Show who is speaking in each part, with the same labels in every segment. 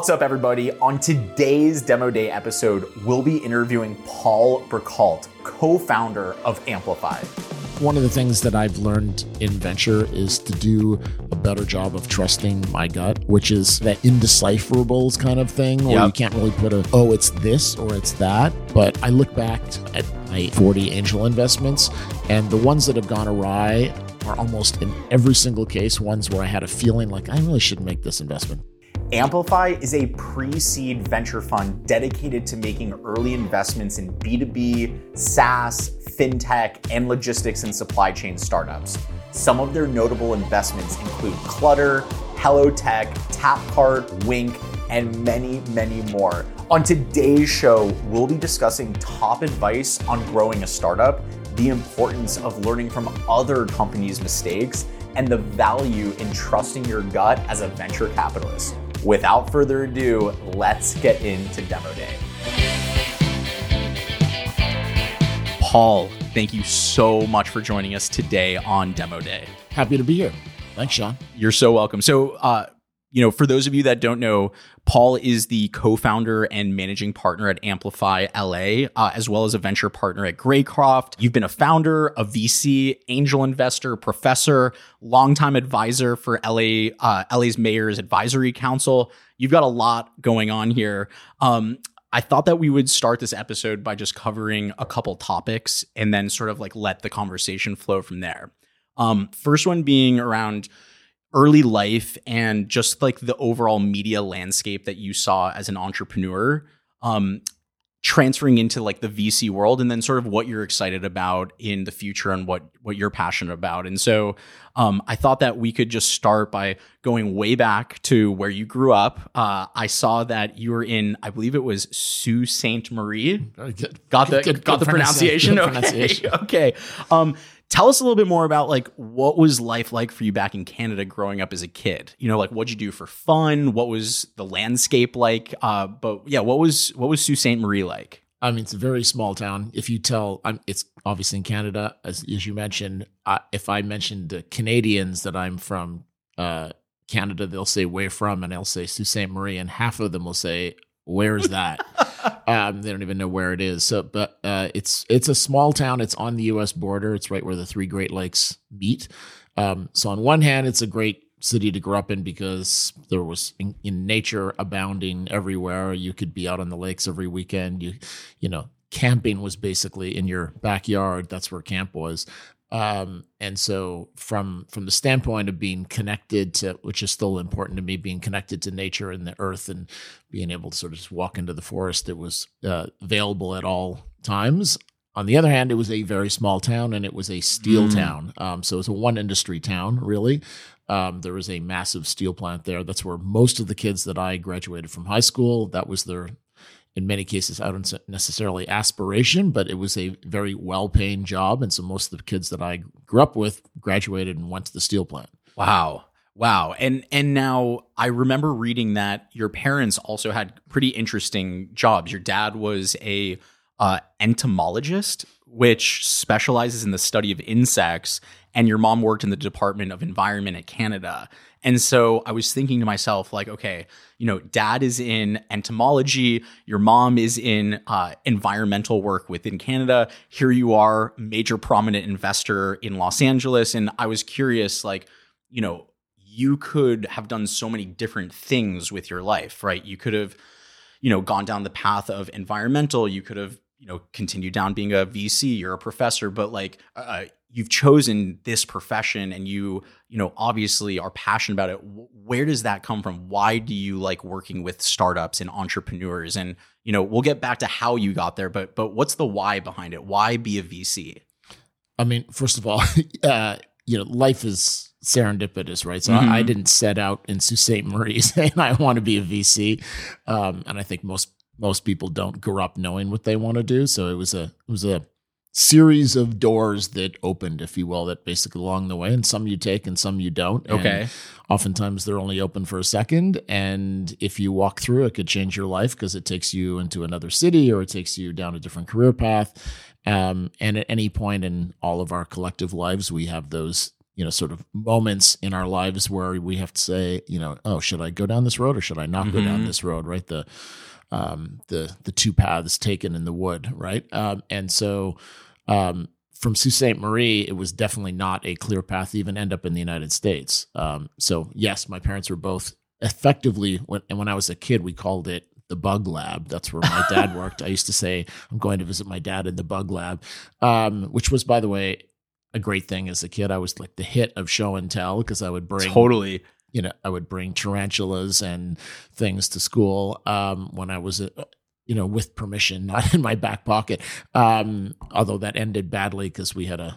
Speaker 1: What's up, everybody? On today's Demo Day episode, we'll be interviewing Paul Burkhalter, co founder of Amplify.
Speaker 2: One of the things that I've learned in venture is to do a better job of trusting my gut, which is that indecipherables kind of thing where
Speaker 1: Yep.
Speaker 2: you can't really put a, oh, it's this or it's that. But I look back at my 40 angel investments, and the ones that have gone awry are almost in every single case ones where I had a feeling like I really shouldn't make this investment.
Speaker 1: Amplify is a pre seed venture fund dedicated to making early investments in B2B, SaaS, fintech, and logistics and supply chain startups. Some of their notable investments include Clutter, Hello Tech, Tapcart, Wink, and many, many more. On today's show, we'll be discussing top advice on growing a startup, the importance of learning from other companies' mistakes, and the value in trusting your gut as a venture capitalist. Without further ado, let's get into Demo Day. Paul, thank you so much for joining us today on Demo Day.
Speaker 2: Happy to be here. Thanks, Sean.
Speaker 1: You're so welcome. So, uh, you know, for those of you that don't know, Paul is the co-founder and managing partner at Amplify LA, uh, as well as a venture partner at Greycroft. You've been a founder, a VC, angel investor, professor, longtime advisor for LA, uh, LA's Mayor's Advisory Council. You've got a lot going on here. Um, I thought that we would start this episode by just covering a couple topics and then sort of like let the conversation flow from there. Um, first one being around early life and just like the overall media landscape that you saw as an entrepreneur um transferring into like the VC world and then sort of what you're excited about in the future and what what you're passionate about. And so um I thought that we could just start by going way back to where you grew up. Uh I saw that you were in I believe it was Sault Ste. Marie.
Speaker 2: Good.
Speaker 1: Got the
Speaker 2: Good-
Speaker 1: got
Speaker 2: good
Speaker 1: the pronunciation.
Speaker 2: Good
Speaker 1: Okay.
Speaker 2: pronunciation.
Speaker 1: okay. Um, tell us a little bit more about like what was life like for you back in Canada growing up as a kid. You know, like what'd you do for fun? What was the landscape like? Uh, but yeah, what was what was Sault Ste. Marie like?
Speaker 2: I mean, it's a very small town. If you tell, I'm, it's obviously in Canada, as, as you mentioned. Uh, if I mentioned Canadians that I'm from uh, Canada, they'll say where from, and I'll say Sault Ste. Marie, and half of them will say, "Where's that?" um, they don't even know where it is. So, but uh, it's it's a small town. It's on the U.S. border. It's right where the three Great Lakes meet. Um, so, on one hand, it's a great city to grow up in because there was in, in nature abounding everywhere. You could be out on the lakes every weekend. You, you know, camping was basically in your backyard. That's where camp was. Um, and so from from the standpoint of being connected to, which is still important to me, being connected to nature and the earth and being able to sort of just walk into the forest, that was uh, available at all times. On the other hand, it was a very small town and it was a steel
Speaker 1: Mm.
Speaker 2: town. Um, so it was a one industry town, really. Um, there was a massive steel plant there. That's where most of the kids that I graduated from high school, that was their, in many cases, I don't necessarily aspiration, but it was a very well paying job. And so most of the kids that I grew up with graduated and went to the steel plant.
Speaker 1: Wow. Wow. And and now I remember reading that your parents also had pretty interesting jobs. Your dad was a uh, entomologist, which specializes in the study of insects, and your mom worked in the Department of Environment at Canada. And so I was thinking to myself, like, okay, you know, dad is in entomology, your mom is in uh, environmental work within Canada. Here you are, major prominent investor in Los Angeles. And I was curious, like, you know, you could have done so many different things with your life, right? You could have, you know, gone down the path of environmental. You could have, you know, continued down being a VC or a professor, but like, uh, you've chosen this profession and you, you know, obviously are passionate about it. Where does that come from? Why do you like working with startups and entrepreneurs? And, you know, we'll get back to how you got there, but, but what's the why behind it? Why be a VC?
Speaker 2: I mean, first of all, uh, you know, life is serendipitous, right? So
Speaker 1: Mhm.
Speaker 2: I, I didn't set out in Sault Ste. Marie saying I want to be a VC, um, and I think most most people don't grow up knowing what they want to do. So it was a it was a series of doors that opened, if you will, that basically along the way, and some you take and some you don't. And
Speaker 1: Okay.
Speaker 2: oftentimes they're only open for a second, and if you walk through, it could change your life because it takes you into another city or it takes you down a different career path. Um, and at any point in all of our collective lives, we have those you know sort of moments in our lives where we have to say you know oh should i go down this road or should i not go down
Speaker 1: Mhm.
Speaker 2: this road right the um the the two paths taken in the wood right um and so um from Sault Ste. Marie, it was definitely not a clear path to even end up in the United States. Um, so yes, my parents were both effectively when and when I was a kid, we called it the bug lab. That's where my dad worked. I used to say, I'm going to visit my dad in the bug lab, um, which was, by the way, a great thing as a kid. I was like the hit of show and tell because I would bring
Speaker 1: Totally.
Speaker 2: You know, I would bring tarantulas and things to school um, when I was, uh, you know, with permission, not in my back pocket. Um, although that ended badly because we had a,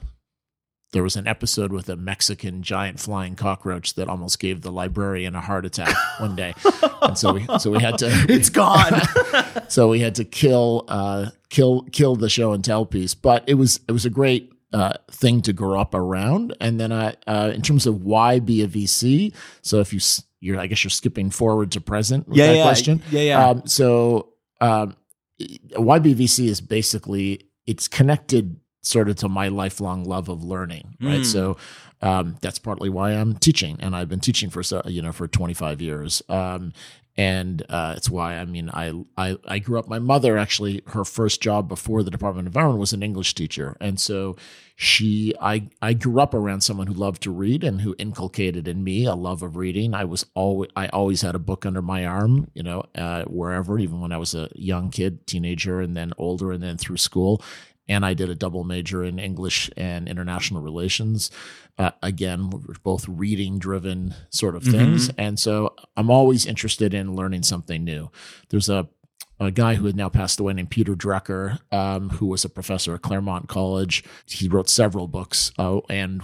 Speaker 2: there was an episode with a Mexican giant flying cockroach that almost gave the librarian a heart attack one day, and so we, so we had to,
Speaker 1: It's gone.
Speaker 2: so we had to kill uh kill kill the show and tell piece but it was it was a great uh, thing to grow up around and then i uh, in terms of why be a vc so if you you're, i guess you're skipping forward to present with
Speaker 1: yeah,
Speaker 2: that
Speaker 1: yeah,
Speaker 2: question
Speaker 1: Yeah, yeah.
Speaker 2: um, so um, YBVC is basically it's connected sort of to my lifelong love of learning, right?
Speaker 1: Mm.
Speaker 2: So um, that's partly why I'm teaching, and I've been teaching for you know for 25 years. Um, and uh, it's why I mean I, I I grew up. My mother actually her first job before the Department of Environment was an English teacher, and so she I I grew up around someone who loved to read and who inculcated in me a love of reading. I was always I always had a book under my arm, you know, uh, wherever, even when I was a young kid, teenager, and then older, and then through school. And I did a double major in English and international relations. Uh, again, we're both reading driven sort of things, and so I'm always interested in learning something new. There's a a guy who had now passed away named Peter Drucker, um, who was a professor at Claremont College. He wrote several books, uh, and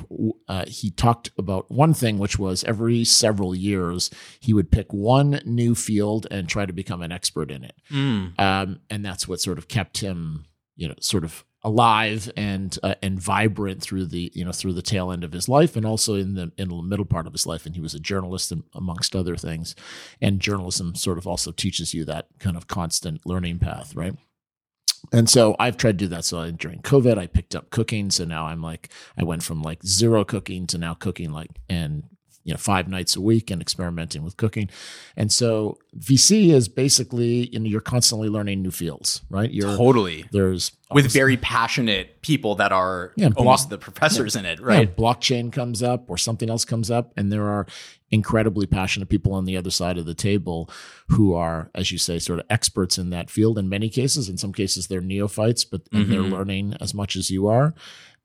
Speaker 2: uh, he talked about one thing, which was every several years he would pick one new field and try to become an expert in it.
Speaker 1: Mm.
Speaker 2: Um, and that's what sort of kept him, you know, sort of alive and uh, and vibrant through the you know through the tail end of his life and also in the in the middle part of his life and he was a journalist am- amongst other things and journalism sort of also teaches you that kind of constant learning path right and so I've tried to do that. So during COVID, I picked up cooking. So now I'm like, I went from like zero cooking to now cooking like, and you know, five nights a week and experimenting with cooking. And so VC is basically, you know, you're constantly learning new fields, right? You're
Speaker 1: Totally.
Speaker 2: there's
Speaker 1: With very passionate people that are
Speaker 2: Yeah,
Speaker 1: almost
Speaker 2: block-
Speaker 1: the professors in it,
Speaker 2: yeah,
Speaker 1: right?
Speaker 2: blockchain comes up or something else comes up, and there are incredibly passionate people on the other side of the table who are, as you say, sort of experts in that field in many cases. In some cases, they're neophytes, but and they're
Speaker 1: mm-hmm.
Speaker 2: learning as much as you are.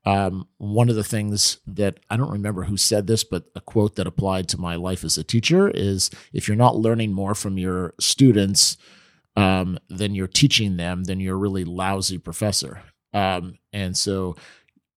Speaker 2: Um, one of the things that I don't remember who said this, but a quote that applied to my life as a teacher is if you're not learning more from your students um, than you're teaching them, then you're a really lousy professor. Um, and so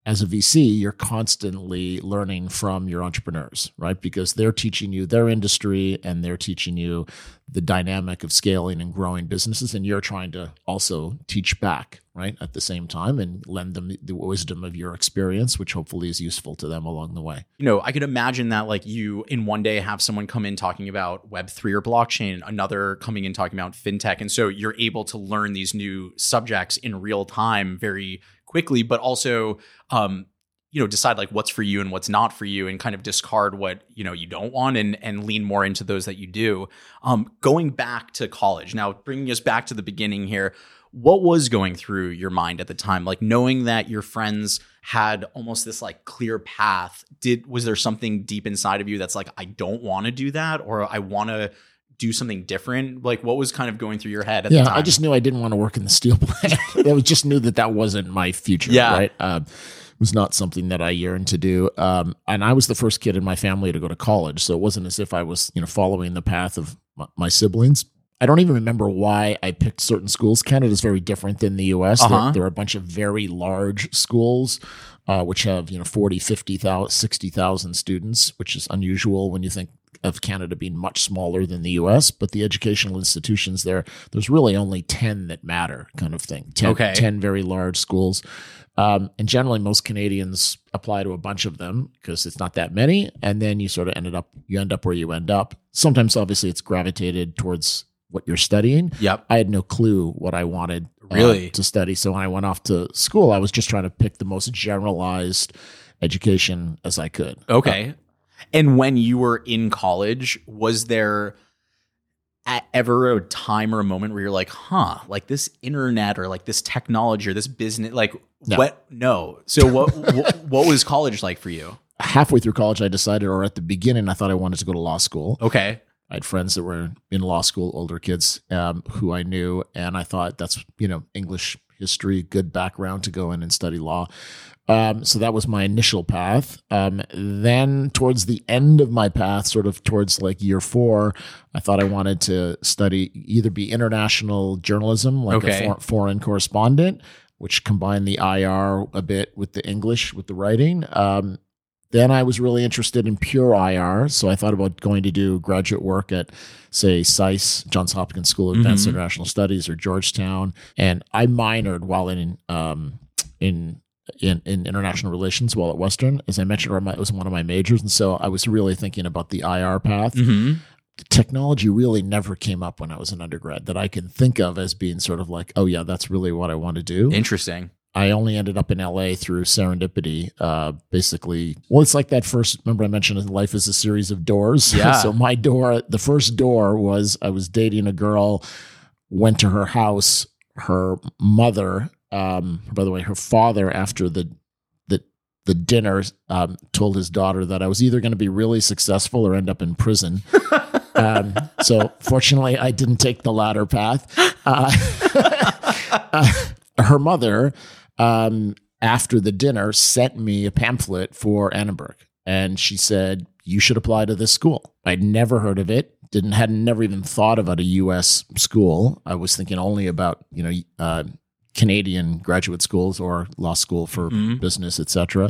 Speaker 2: as a VC, you're constantly learning from your entrepreneurs, right? Because they're teaching you their industry and they're teaching you the dynamic of scaling and growing businesses. And you're trying to also teach back, right? At the same time and lend them the wisdom of your experience, which hopefully is useful to them along the way.
Speaker 1: you know, I could imagine that like you in one day have someone come in talking about Web3 or blockchain, another coming in talking about fintech. And so you're able to learn these new subjects in real time very quickly, but also, um, you know, decide like what's for you and what's not for you and kind of discard what, you know, you don't want and, and lean more into those that you do. Um, going back to college, now bringing us back to the beginning here, what was going through your mind at the time like knowing that your friends had almost this like clear path did was there something deep inside of you that's like i don't want to do that or i want to do something different like what was kind of going through your head at
Speaker 2: yeah,
Speaker 1: the time
Speaker 2: I just knew I didn't want to work in the steel plant. I just knew that that wasn't my future.
Speaker 1: Yeah.
Speaker 2: right. Um, was not something that I yearned to do. Um, and I was the first kid in my family to go to college, so it wasn't as if I was, you know, following the path of my, my siblings. I don't even remember why I picked certain schools. Canada is very different than the US. There-
Speaker 1: Uh-huh.
Speaker 2: There, are a bunch of very large schools, uh, which have, you know, 40, 50,000, 60,000 students, which is unusual when you think of Canada being much smaller than the US. But the educational institutions there, there's really only 10 that matter, kind of thing. 10,
Speaker 1: Okay.
Speaker 2: 10 very large schools. Um, and generally, most Canadians apply to a bunch of them because it's not that many. And then you sort of ended up, you end up where you end up. Sometimes, obviously, it's gravitated towards what you're studying.
Speaker 1: yep
Speaker 2: I had no clue what I wanted uh,
Speaker 1: Really?
Speaker 2: to study. So when I went off to school, I was just trying to pick the most generalized education as I could.
Speaker 1: Okay. And when you were in college, was there at ever a time or a moment where you're like, huh, like this internet or like this technology or this business, like
Speaker 2: No.
Speaker 1: what? No. So what, what, what was college like for you?
Speaker 2: Halfway through college, I decided, or at the beginning, I thought I wanted to go to law school.
Speaker 1: Okay.
Speaker 2: I had friends that were in law school, older kids um, who I knew, and I thought that's you know English history, good background to go in and study law. Um, so that was my initial path. Um, then towards the end of my path, sort of towards like year four, I thought I wanted to study either be international journalism, like
Speaker 1: Okay.
Speaker 2: a for- foreign correspondent, which combined the IR a bit with the English with the writing. Um, then I was really interested in pure IR, so I thought about going to do graduate work at, say, SAIS, Johns Hopkins School of Advanced
Speaker 1: Mhm.
Speaker 2: International Studies, or Georgetown, and I minored while in um, in in, in international relations while at Western. As I mentioned, it was one of my majors, and so I was really thinking about the IR path.
Speaker 1: hmm
Speaker 2: Technology really never came up when I was an undergrad that I can think of as being sort of like, oh yeah, that's really what I want to do.
Speaker 1: Interesting.
Speaker 2: I only ended up in LA through serendipity. Uh, basically, well, it's like that first. Remember, I mentioned life is a series of doors.
Speaker 1: Yeah.
Speaker 2: so my door, the first door was I was dating a girl, went to her house. Her mother, um, by the way, her father, after the the the dinner, um, told his daughter that I was either going to be really successful or end up in prison. um, so fortunately, I didn't take the latter path. Uh, uh, her mother, um, after the dinner, sent me a pamphlet for Annenberg, and she said you should apply to this school. I'd never heard of it. Didn't had never even thought about a U.S. school. I was thinking only about you know uh, Canadian graduate schools or law school for
Speaker 1: Mhm.
Speaker 2: business, etc.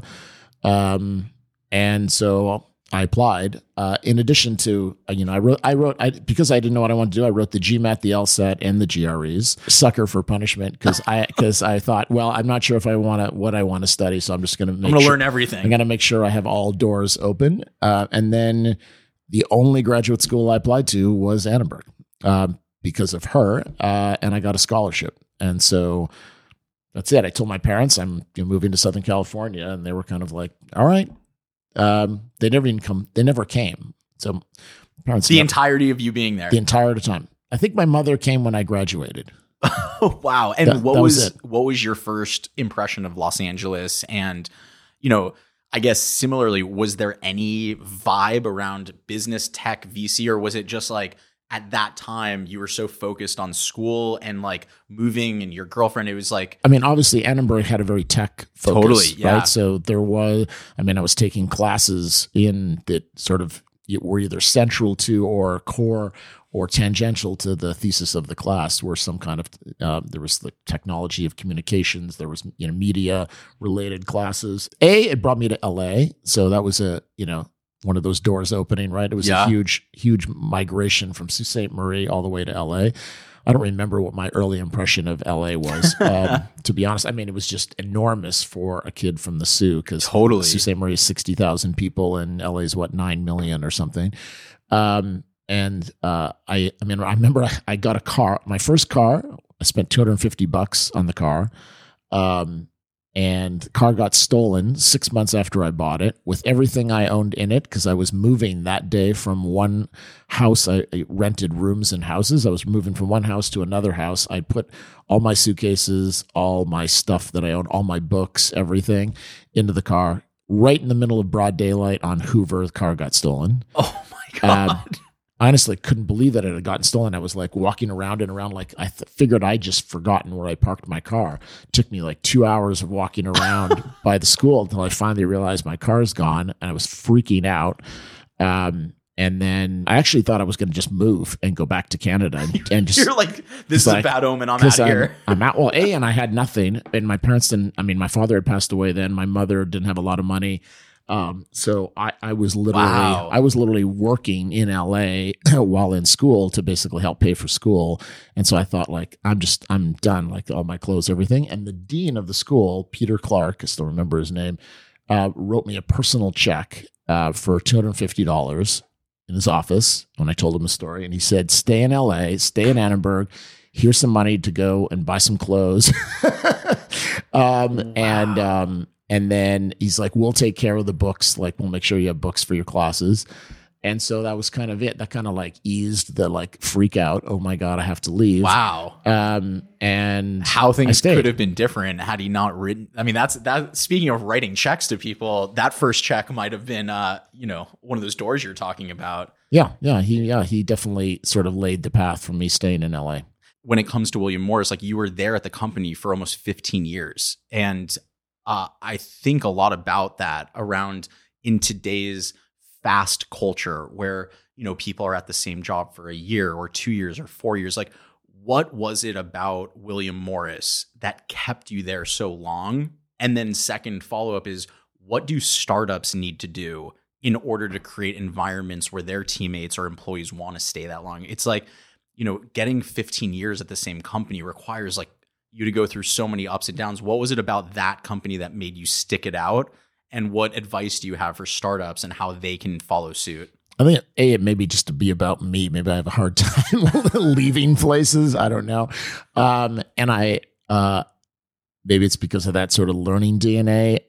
Speaker 2: Um, and so I applied. Uh, in addition to uh, you know, I wrote I wrote I because I didn't know what I wanted to do. I wrote the GMAT, the LSAT, and the GREs. Sucker for punishment because I because I thought, well, I'm not sure if I want to what I want to study, so I'm just going to
Speaker 1: I'm going to
Speaker 2: sure,
Speaker 1: learn everything.
Speaker 2: I'm going to make sure I have all doors open. Uh, and then the only graduate school I applied to was Annenberg um, because of her, uh, and I got a scholarship. And so that's it. I told my parents I'm moving to Southern California, and they were kind of like, "All right." Um, they never even come. They never came. So parents
Speaker 1: the
Speaker 2: never-
Speaker 1: entirety of you being there.
Speaker 2: the entire time. I think my mother came when I graduated.
Speaker 1: Oh wow! And
Speaker 2: That-
Speaker 1: what
Speaker 2: that was
Speaker 1: was, what was your first impression of Los Angeles? And you know, I guess similarly, was there any vibe around business tech VC, or was it just like at that time you were so focused on school and like moving and your girlfriend? It was like
Speaker 2: I mean, obviously, Annenberg had a very tech focus,
Speaker 1: Totally, yeah.
Speaker 2: right? So there was, I mean, I was taking classes in that sort of were either central to or core or tangential to the thesis of the class. Were some kind of uh, there was the technology of communications, there was you know media related classes. A, it brought me to L.A., so that was a you know one of those doors opening, right? It was
Speaker 1: Yeah.
Speaker 2: a huge, huge migration from Sault Ste. Marie all the way to L.A. I don't remember what my early impression of LA was. Um, to be honest, I mean, it was just enormous for a kid from the Soo because
Speaker 1: Totally.
Speaker 2: Sault Ste. Marie is 60,000 people and LA is what, 9 million or something. Um, and uh, I, I mean, I remember I, I got a car, my first car, I spent 250 bucks on the car. Um, and car got stolen six months after I bought it with everything I owned in it because I was moving that day from one house. I, rented rooms and houses. I was moving from one house to another house. I put all my suitcases, all my stuff that I owned, all my books, everything into the car. Right in the middle of broad daylight on Hoover, the car got stolen.
Speaker 1: oh my god.
Speaker 2: I honestly couldn't believe that it had gotten stolen. I was like walking around and around, like I th- figured I just forgotten where I parked my car. It took me like two hours of walking around by the school until I finally realized my car's gone, and I was freaking out. Um, and then I actually thought I was going to just move and go back to Canada and, and just
Speaker 1: You're like this is
Speaker 2: like-
Speaker 1: a bad omen. I'm out
Speaker 2: I'm,
Speaker 1: here.
Speaker 2: I'm out. Well, a and I had nothing, and my parents didn't. I mean, my father had passed away then. My mother didn't have a lot of money, um, so I, I was literally
Speaker 1: Wow.
Speaker 2: I was literally working in LA while in school to basically help pay for school. And so I thought, like, I'm just I'm done. Like all my clothes, everything. And the dean of the school, Peter Clark, I still remember his name, uh, wrote me a personal check uh, for two hundred fifty dollars in his office when I told him the story. And he said, Stay in LA, stay in Annenberg. Here's some money to go and buy some clothes. um, And um, and then he's like, "We'll take care of the books. Like, we'll make sure you have books for your classes." And so that was kind of it. That kind of like eased the like freak out. Oh my god, I have to leave.
Speaker 1: Wow.
Speaker 2: Um, and
Speaker 1: how things could have been different had he not written. I mean, that's that. Speaking of writing checks to people, that first check might have been, uh, you know, one of those doors you're talking about.
Speaker 2: Yeah, yeah, he yeah he definitely sort of laid the path for me staying in LA.
Speaker 1: When it comes to William Morris, like you were there at the company for almost 15 years, and uh, I think a lot about that around in today's fast culture where you know people are at the same job for a year or two years or four years. Like what was it about william morris that kept you there so long? And then second follow-up is what do startups need to do in order to create environments where their teammates or employees want to stay that long? It's like you know getting 15 years at the same company requires like you to go through so many ups and downs what was it about that company that made you stick it out and what advice do you have for startups and how they can follow suit?
Speaker 2: I think a it may be just to be about me. Maybe I have a hard time leaving places. I don't know, um, and I uh, maybe it's because of that sort of learning DNA.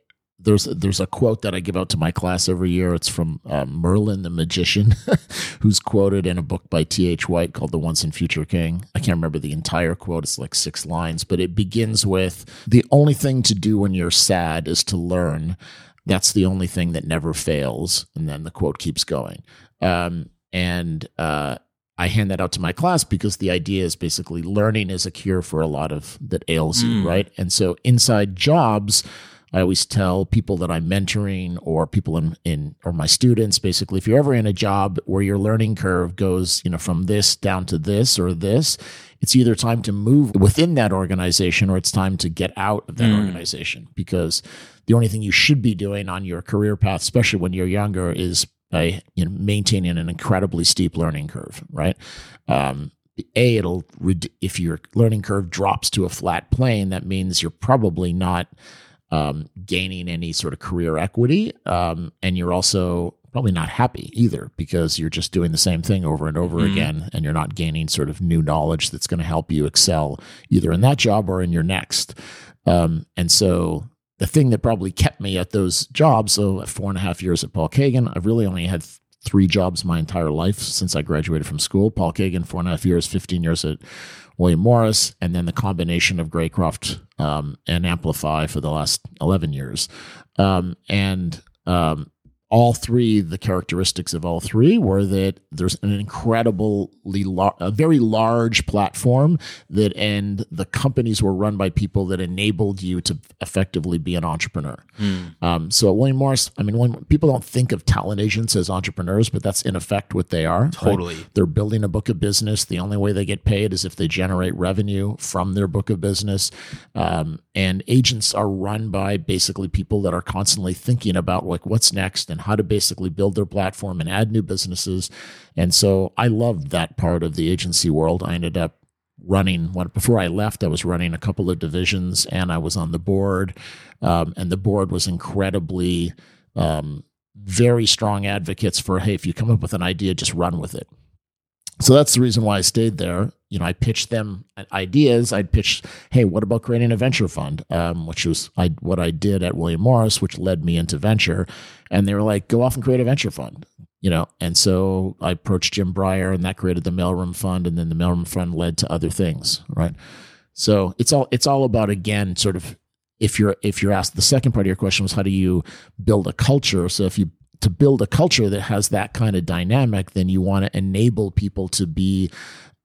Speaker 2: There's there's a quote that I give out to my class every year. It's from uh, Merlin the magician, who's quoted in a book by T. H. White called "The Once and Future King." I can't remember the entire quote. It's like six lines, but it begins with the only thing to do when you're sad is to learn that's the only thing that never fails. And then the quote keeps going. Um, and uh, I hand that out to my class because the idea is basically learning is a cure for a lot of that ails you, right? And so inside jobs, I always tell people that I'm mentoring or people in, in or my students basically if you're ever in a job where your learning curve goes, you know, from this down to this or this, it's either time to move within that organization or it's time to get out of that organization because the only thing you should be doing on your career path, especially when you're younger, is by you know, maintaining an incredibly steep learning curve, right? Um, a, it'll if your learning curve drops to a flat plane, that means you're probably not um, gaining any sort of career equity, um, and you're also probably not happy either because you're just doing the same thing over and over
Speaker 1: Mhm.
Speaker 2: again, and you're not gaining sort of new knowledge that's going to help you excel either in that job or in your next. Um, and so the thing that probably kept me at those jobs, so four and a half years at Paul Kagan, I've really only had three jobs my entire life since I graduated from school. Paul Kagan, four and a half years, 15 years at William Morris, and then the combination of Greycroft um, and Amplify for the last 11 years. Um, and um, all three, the characteristics of all three were that there's an incredibly, lar- a very large platform that, and the companies were run by people that enabled you to effectively be an entrepreneur. Um, so at William Morris, I mean, when people don't think of talent agents as entrepreneurs, but that's in effect what they are. right?
Speaker 1: Totally.
Speaker 2: They're building a book of business. The only way they get paid is if they generate revenue from their book of business. Um, and agents are run by basically people that are constantly thinking about like what's next and how to basically build their platform and add new businesses. And so I loved that part of the agency world. I ended up running before I left, I was running a couple of divisions and I was on the board. Um, and the board was incredibly um, very strong advocates for hey, if you come up with an idea, just run with it. So that's the reason why I stayed there. You know, I pitched them ideas. I'd pitch, hey, what about creating a venture fund? Um, which was I, what I did at William Morris, which led me into venture. And they were like, go off and create a venture fund. You know, and so I approached Jim Breyer, and that created the Mailroom Fund, and then the Mailroom Fund led to other things, right? So it's all it's all about again, sort of if you're if you're asked the second part of your question was how do you build a culture? So if you to build a culture that has that kind of dynamic, then you want to enable people to be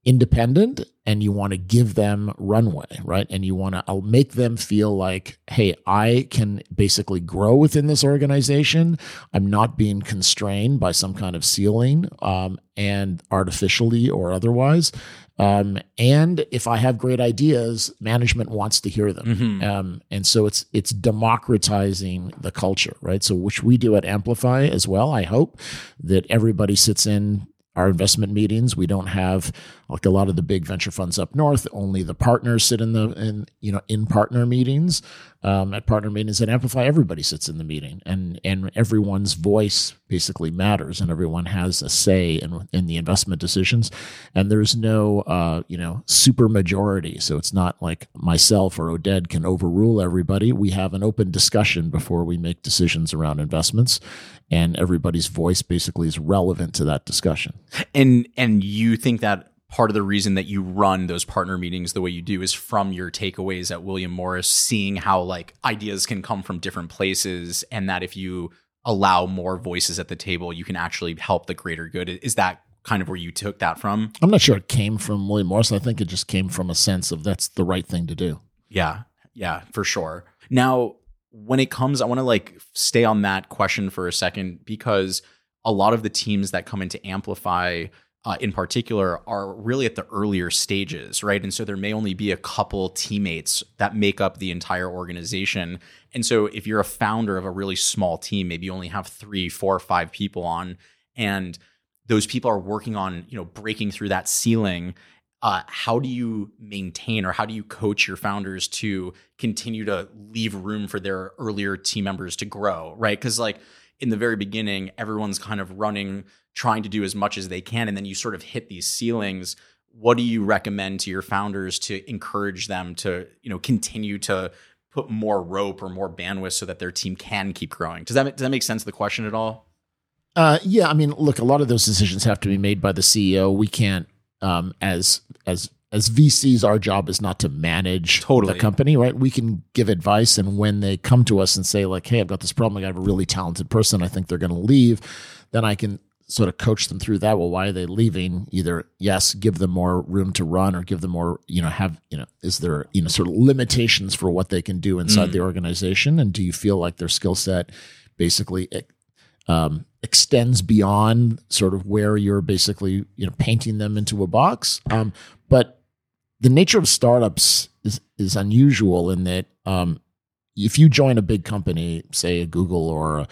Speaker 2: independent and you want to give them runway, right? And you want to make them feel like, hey, I can basically grow within this organization. I'm not being constrained by some kind of ceiling, um, and artificially or otherwise. Um, and if I have great ideas, management wants to hear them.
Speaker 1: Mhm.
Speaker 2: Um, and so it's it's democratizing the culture, right? So which we do at Amplify as well. I hope that everybody sits in our investment meetings. We don't have like a lot of the big venture funds up north. Only the partners sit in the in you know in partner meetings. Um, at partner meetings at Amplify, everybody sits in the meeting, and and everyone's voice basically matters, and everyone has a say in in the investment decisions. And there's no uh, you know super majority, so it's not like myself or Oded can overrule everybody. We have an open discussion before we make decisions around investments, and everybody's voice basically is relevant to that discussion.
Speaker 1: And and you think that part of the reason that you run those partner meetings the way you do is from your takeaways at William Morris, seeing how like ideas can come from different places, and that if you allow more voices at the table, you can actually help the greater good. Is that kind of where you took that from?
Speaker 2: I'm not sure it came from William Morris. I think it just came from a sense of that's the right thing to do.
Speaker 1: Yeah, yeah, for sure. Now, when it comes, I want to like stay on that question for a second because a lot of the teams that come into Amplify uh, in particular are really at the earlier stages, right? And so there may only be a couple teammates that make up the entire organization. And so if you're a founder of a really small team, maybe you only have three, four, five people on, and those people are working on, you know, breaking through that ceiling. Uh, how do you maintain or how do you coach your founders to continue to leave room for their earlier team members to grow, right? Because like in the very beginning, everyone's kind of running trying to do as much as they can and then you sort of hit these ceilings what do you recommend to your founders to encourage them to you know continue to put more rope or more bandwidth so that their team can keep growing does that does that make sense of the question at all
Speaker 2: uh, yeah i mean look a lot of those decisions have to be made by the ceo we can't um, as as as VCs, our job is not to manage
Speaker 1: totally.
Speaker 2: the company, right? We can give advice, and when they come to us and say, like, "Hey, I've got this problem. I have a really talented person. I think they're going to leave," then I can sort of coach them through that. Well, why are they leaving? Either yes, give them more room to run, or give them more. You know, have you know, is there you know sort of limitations for what they can do inside mm. the organization, and do you feel like their skill set basically um, extends beyond sort of where you're basically you know painting them into a box? Um, but the nature of startups is is unusual in that um, if you join a big company, say a Google or a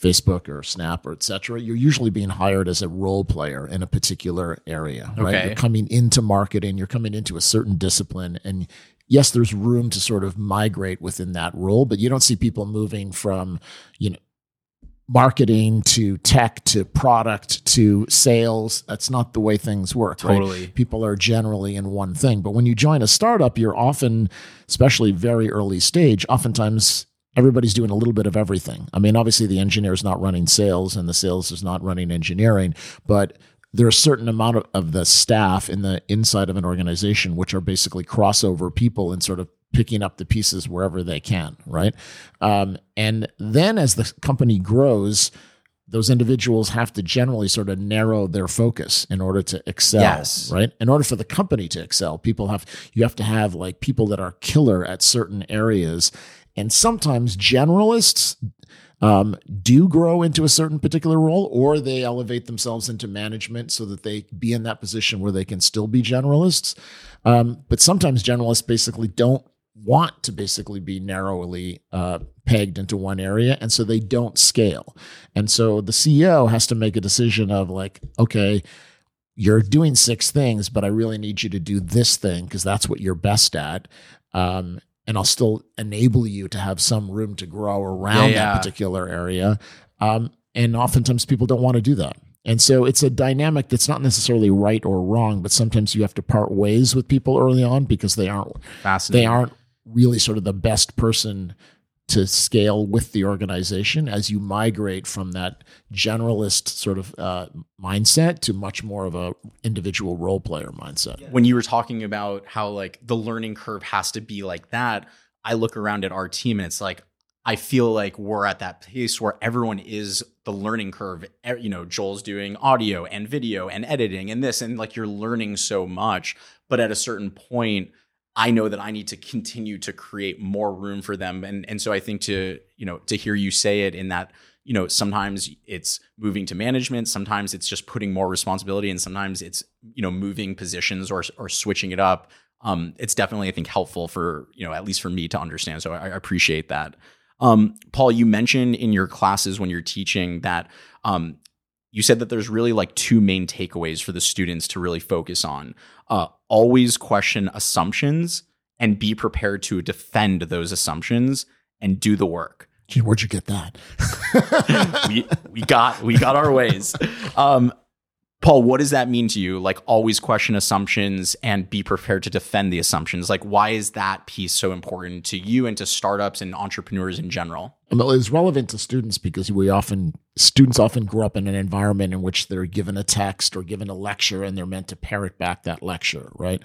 Speaker 2: Facebook or Snap or etc., you're usually being hired as a role player in a particular area, right?
Speaker 1: Okay.
Speaker 2: You're coming into marketing, you're coming into a certain discipline, and yes, there's room to sort of migrate within that role, but you don't see people moving from, you know, marketing to tech to product to sales. That's not the way things work.
Speaker 1: Totally.
Speaker 2: Right? People are generally in one thing. But when you join a startup, you're often, especially very early stage, oftentimes everybody's doing a little bit of everything. I mean, obviously the engineer is not running sales and the sales is not running engineering, but there are a certain amount of, of the staff in the inside of an organization which are basically crossover people and sort of picking up the pieces wherever they can, right? Um, and then as the company grows, those individuals have to generally sort of narrow their focus in order to excel
Speaker 1: yes.
Speaker 2: right in order for the company to excel people have you have to have like people that are killer at certain areas and sometimes generalists um, do grow into a certain particular role or they elevate themselves into management so that they be in that position where they can still be generalists. Um, but sometimes generalists basically don't want to basically be narrowly uh, pegged into one area and so they don't scale and so the ceo has to make a decision of like okay you're doing six things but i really need you to do this thing because that's what you're best at um, and I'll still enable you to have some room to grow around
Speaker 1: yeah, yeah.
Speaker 2: that particular area. Um, and oftentimes people don't want to do that. And so it's a dynamic that's not necessarily right or wrong, but sometimes you have to part ways with people early on because they aren't they aren't really sort of the best person to scale with the organization as you migrate from that generalist sort of uh, mindset to much more of a individual role player mindset.
Speaker 1: When you were talking about how like the learning curve has to be like that, I look around at our team and it's like I feel like we're at that place where everyone is the learning curve. You know, Joel's doing audio and video and editing and this, and like you're learning so much. But at a certain point, I know that I need to continue to create more room for them. And and so I think to, you know, to hear you say it in that, you know, sometimes it's moving to management, sometimes it's just putting more responsibility, and sometimes it's, you know, moving positions or or switching it up. Um, it's definitely, I think, helpful for, you know, at least for me to understand. So I, I appreciate that. Um, Paul, you mentioned in your classes when you're teaching that um, you said that there's really like two main takeaways for the students to really focus on. Uh, always question assumptions and be prepared to defend those assumptions and do the work.
Speaker 2: Gee, where'd you get that?
Speaker 1: we we got we got our ways. Um, Paul, what does that mean to you? Like always question assumptions and be prepared to defend the assumptions. Like why is that piece so important to you and to startups and entrepreneurs in general?
Speaker 2: Well, it's relevant to students because we often students often grow up in an environment in which they're given a text or given a lecture and they're meant to parrot back that lecture, right?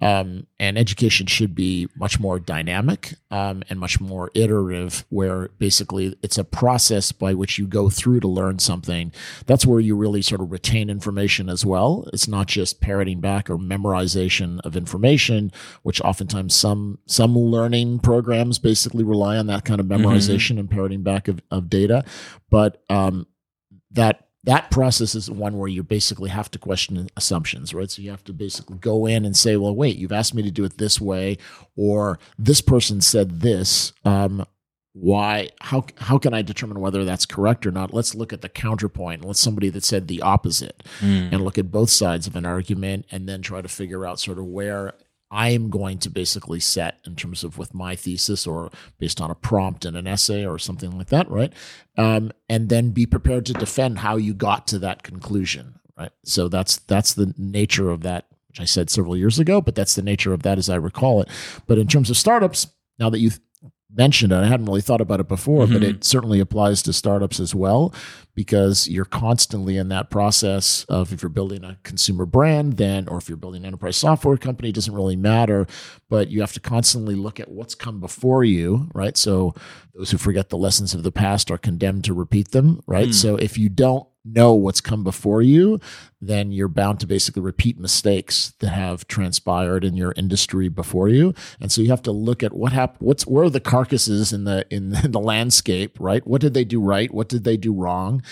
Speaker 2: Um, and education should be much more dynamic um, and much more iterative, where basically it's a process by which you go through to learn something. That's where you really sort of retain information as well. It's not just parroting back or memorization of information, which oftentimes some some learning programs basically rely on that kind of memorization mm-hmm. and parroting back of, of data. But um, that that process is the one where you basically have to question assumptions, right? So you have to basically go in and say, well, wait, you've asked me to do it this way, or this person said this. Um, why? How how can I determine whether that's correct or not? Let's look at the counterpoint. Let's somebody that said the opposite, mm. and look at both sides of an argument, and then try to figure out sort of where I am going to basically set in terms of with my thesis or based on a prompt in an essay or something like that, right? Um, and then be prepared to defend how you got to that conclusion, right? So that's that's the nature of that, which I said several years ago, but that's the nature of that as I recall it. But in terms of startups, now that you've mentioned it. I hadn't really thought about it before, mm-hmm. but it certainly applies to startups as well because you're constantly in that process of if you're building a consumer brand, then, or if you're building an enterprise software company, it doesn't really matter, but you have to constantly look at what's come before you, right? So those who forget the lessons of the past are condemned to repeat them, right? Mm. So if you don't know what's come before you, then you're bound to basically repeat mistakes that have transpired in your industry before you. And so you have to look at what happened, what's where are the carcasses in the in, in the landscape, right? What did they do right? What did they do wrong?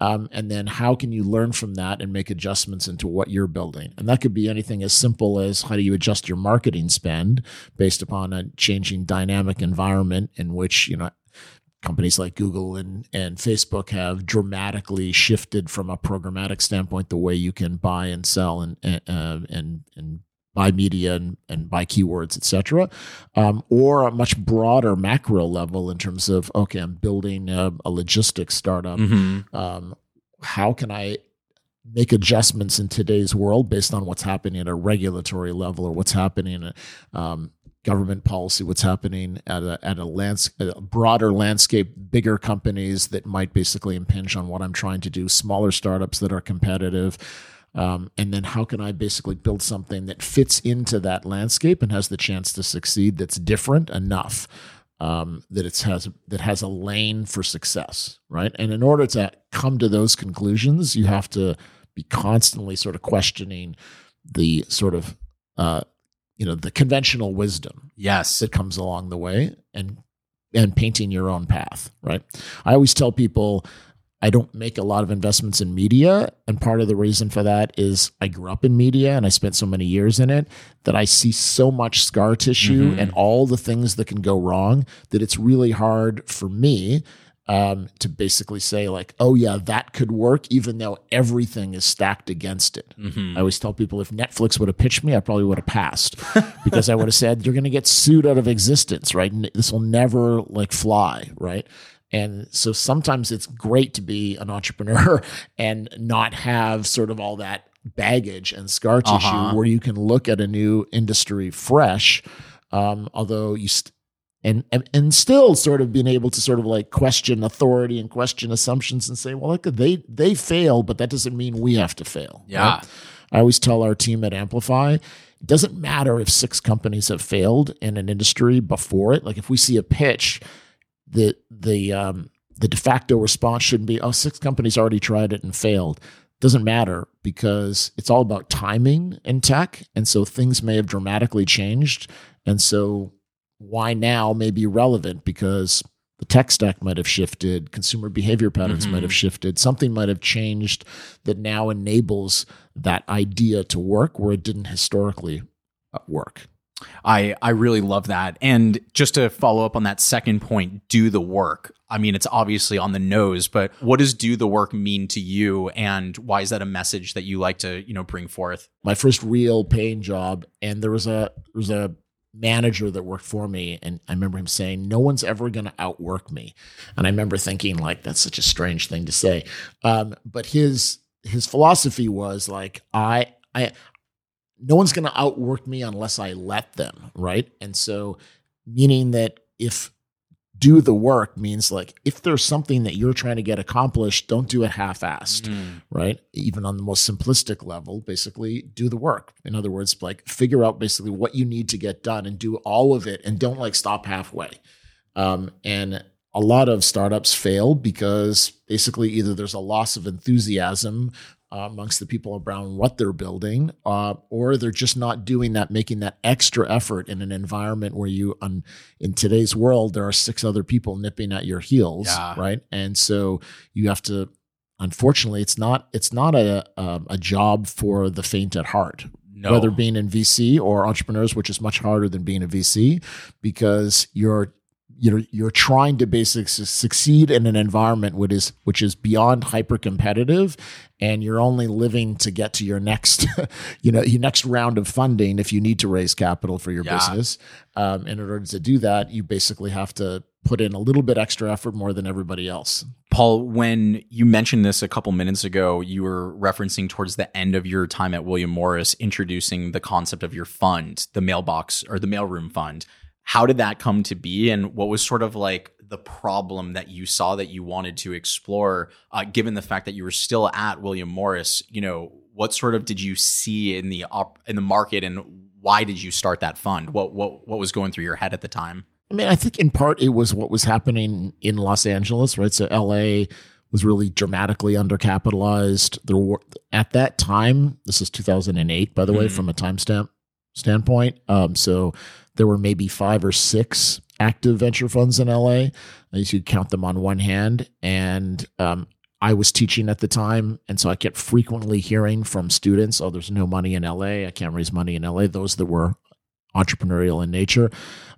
Speaker 2: Um, and then how can you learn from that and make adjustments into what you're building? And that could be anything as simple as how do you adjust your marketing spend based upon a changing dynamic environment in which you know companies like Google and, and Facebook have dramatically shifted from a programmatic standpoint the way you can buy and sell and uh, and and buy media and, and buy keywords, etc., um, or a much broader macro level in terms of okay, I'm building a, a logistics startup. Mm-hmm. Um, how can I make adjustments in today's world based on what's happening at a regulatory level or what's happening um, government policy, what's happening at a at a, lands, a broader landscape, bigger companies that might basically impinge on what I'm trying to do, smaller startups that are competitive. Um, and then how can I basically build something that fits into that landscape and has the chance to succeed that's different enough um, that it has that has a lane for success, right? And in order to come to those conclusions, you have to be constantly sort of questioning the sort of uh, you know the conventional wisdom
Speaker 1: yes
Speaker 2: that comes along the way and and painting your own path right i always tell people i don't make a lot of investments in media and part of the reason for that is i grew up in media and i spent so many years in it that i see so much scar tissue mm-hmm. and all the things that can go wrong that it's really hard for me um, to basically say like, oh yeah, that could work, even though everything is stacked against it. Mm-hmm. I always tell people if Netflix would have pitched me, I probably would have passed because I would have said you're going to get sued out of existence, right? This will never like fly, right? And so sometimes it's great to be an entrepreneur and not have sort of all that baggage and scar tissue uh-huh. where you can look at a new industry fresh. Um, although you st- and, and and still sort of being able to sort of like question authority and question assumptions and say, well, look, they they fail, but that doesn't mean we have to fail.
Speaker 1: Yeah. Right?
Speaker 2: I always tell our team at Amplify, it doesn't matter if six companies have failed in an industry before it. Like if we see a pitch, the the um, the de facto response shouldn't be, oh, six companies already tried it and failed. Doesn't matter because it's all about timing in tech. And so things may have dramatically changed. And so why now may be relevant because the tech stack might have shifted, consumer behavior patterns mm-hmm. might have shifted, something might have changed that now enables that idea to work where it didn't historically uh, work.
Speaker 1: I I really love that. And just to follow up on that second point, do the work. I mean, it's obviously on the nose, but what does do the work mean to you and why is that a message that you like to, you know, bring forth?
Speaker 2: My first real paying job and there was a there was a manager that worked for me and I remember him saying no one's ever going to outwork me. And I remember thinking like that's such a strange thing to say. Um, but his his philosophy was like I I no one's going to outwork me unless I let them, right? And so, meaning that if do the work means like if there's something that you're trying to get accomplished, don't do it half-assed, mm. right? Even on the most simplistic level, basically do the work. In other words, like figure out basically what you need to get done and do all of it, and don't like stop halfway. Um, and a lot of startups fail because basically either there's a loss of enthusiasm uh, amongst the people around what they're building, uh, or they're just not doing that, making that extra effort in an environment where you, on, in today's world, there are six other people nipping at your heels, yeah. right? And so you have to. Unfortunately, it's not it's not a um, a job for the faint at heart. No. Whether being in VC or entrepreneurs, which is much harder than being a VC, because you're you're you're trying to basically succeed in an environment which is which is beyond hyper competitive and you're only living to get to your next you know your next round of funding if you need to raise capital for your yeah. business. Um, in order to do that you basically have to put in a little bit extra effort more than everybody else.
Speaker 1: Paul when you mentioned this a couple minutes ago you were referencing towards the end of your time at william morris introducing the concept of your fund the mailbox or the mailroom fund how did that come to be? And what was sort of like the problem that you saw that you wanted to explore uh, given the fact that you were still at william morris? You know what sort of did you see in the op- in the market and why did you start that fund? What what what was going through your head at the time?
Speaker 2: I mean i think in part it was what was happening in los angeles right? So la was really dramatically undercapitalized. There were at that time this is 2008 by the mm-hmm. way from a timestamp standpoint um, so there were maybe five or six active venture funds in LA. You could count them on one hand. And um, I was teaching at the time. And so I kept frequently hearing from students, oh, there's no money in LA. I can't raise money in LA. Those that were entrepreneurial in nature.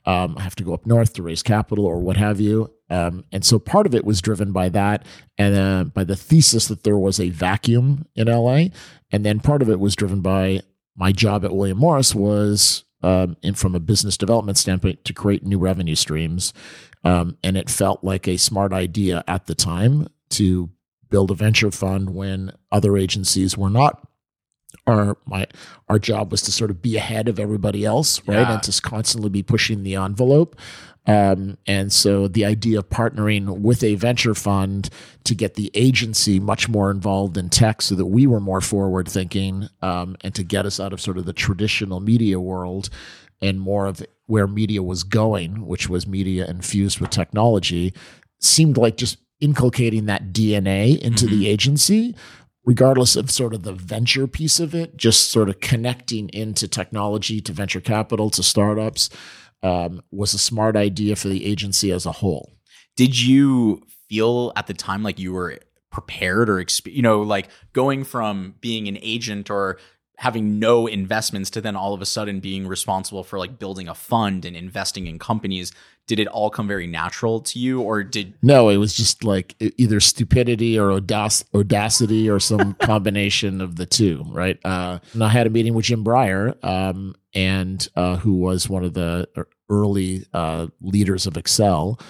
Speaker 2: Um, I have to go up north to raise capital or what have you. Um, and so part of it was driven by that and uh, by the thesis that there was a vacuum in LA. And then part of it was driven by my job at William Morris was um, and from a business development standpoint to create new revenue streams. Um, and it felt like a smart idea at the time to build a venture fund when other agencies were not. Our my our job was to sort of be ahead of everybody else, right, yeah. and to constantly be pushing the envelope. Um, and so the idea of partnering with a venture fund to get the agency much more involved in tech so that we were more forward thinking um, and to get us out of sort of the traditional media world and more of where media was going, which was media infused with technology, seemed like just inculcating that DNA into mm-hmm. the agency regardless of sort of the venture piece of it, just sort of connecting into technology to venture capital to startups um, was a smart idea for the agency as a whole.
Speaker 1: Did you feel at the time like you were prepared or you know like going from being an agent or having no investments to then all of a sudden being responsible for like building a fund and investing in companies did it all come very natural to you or did
Speaker 2: no it was just like either stupidity or audac- audacity or some combination of the two right uh, and i had a meeting with jim breyer um, and uh, who was one of the early uh, leaders of Accel,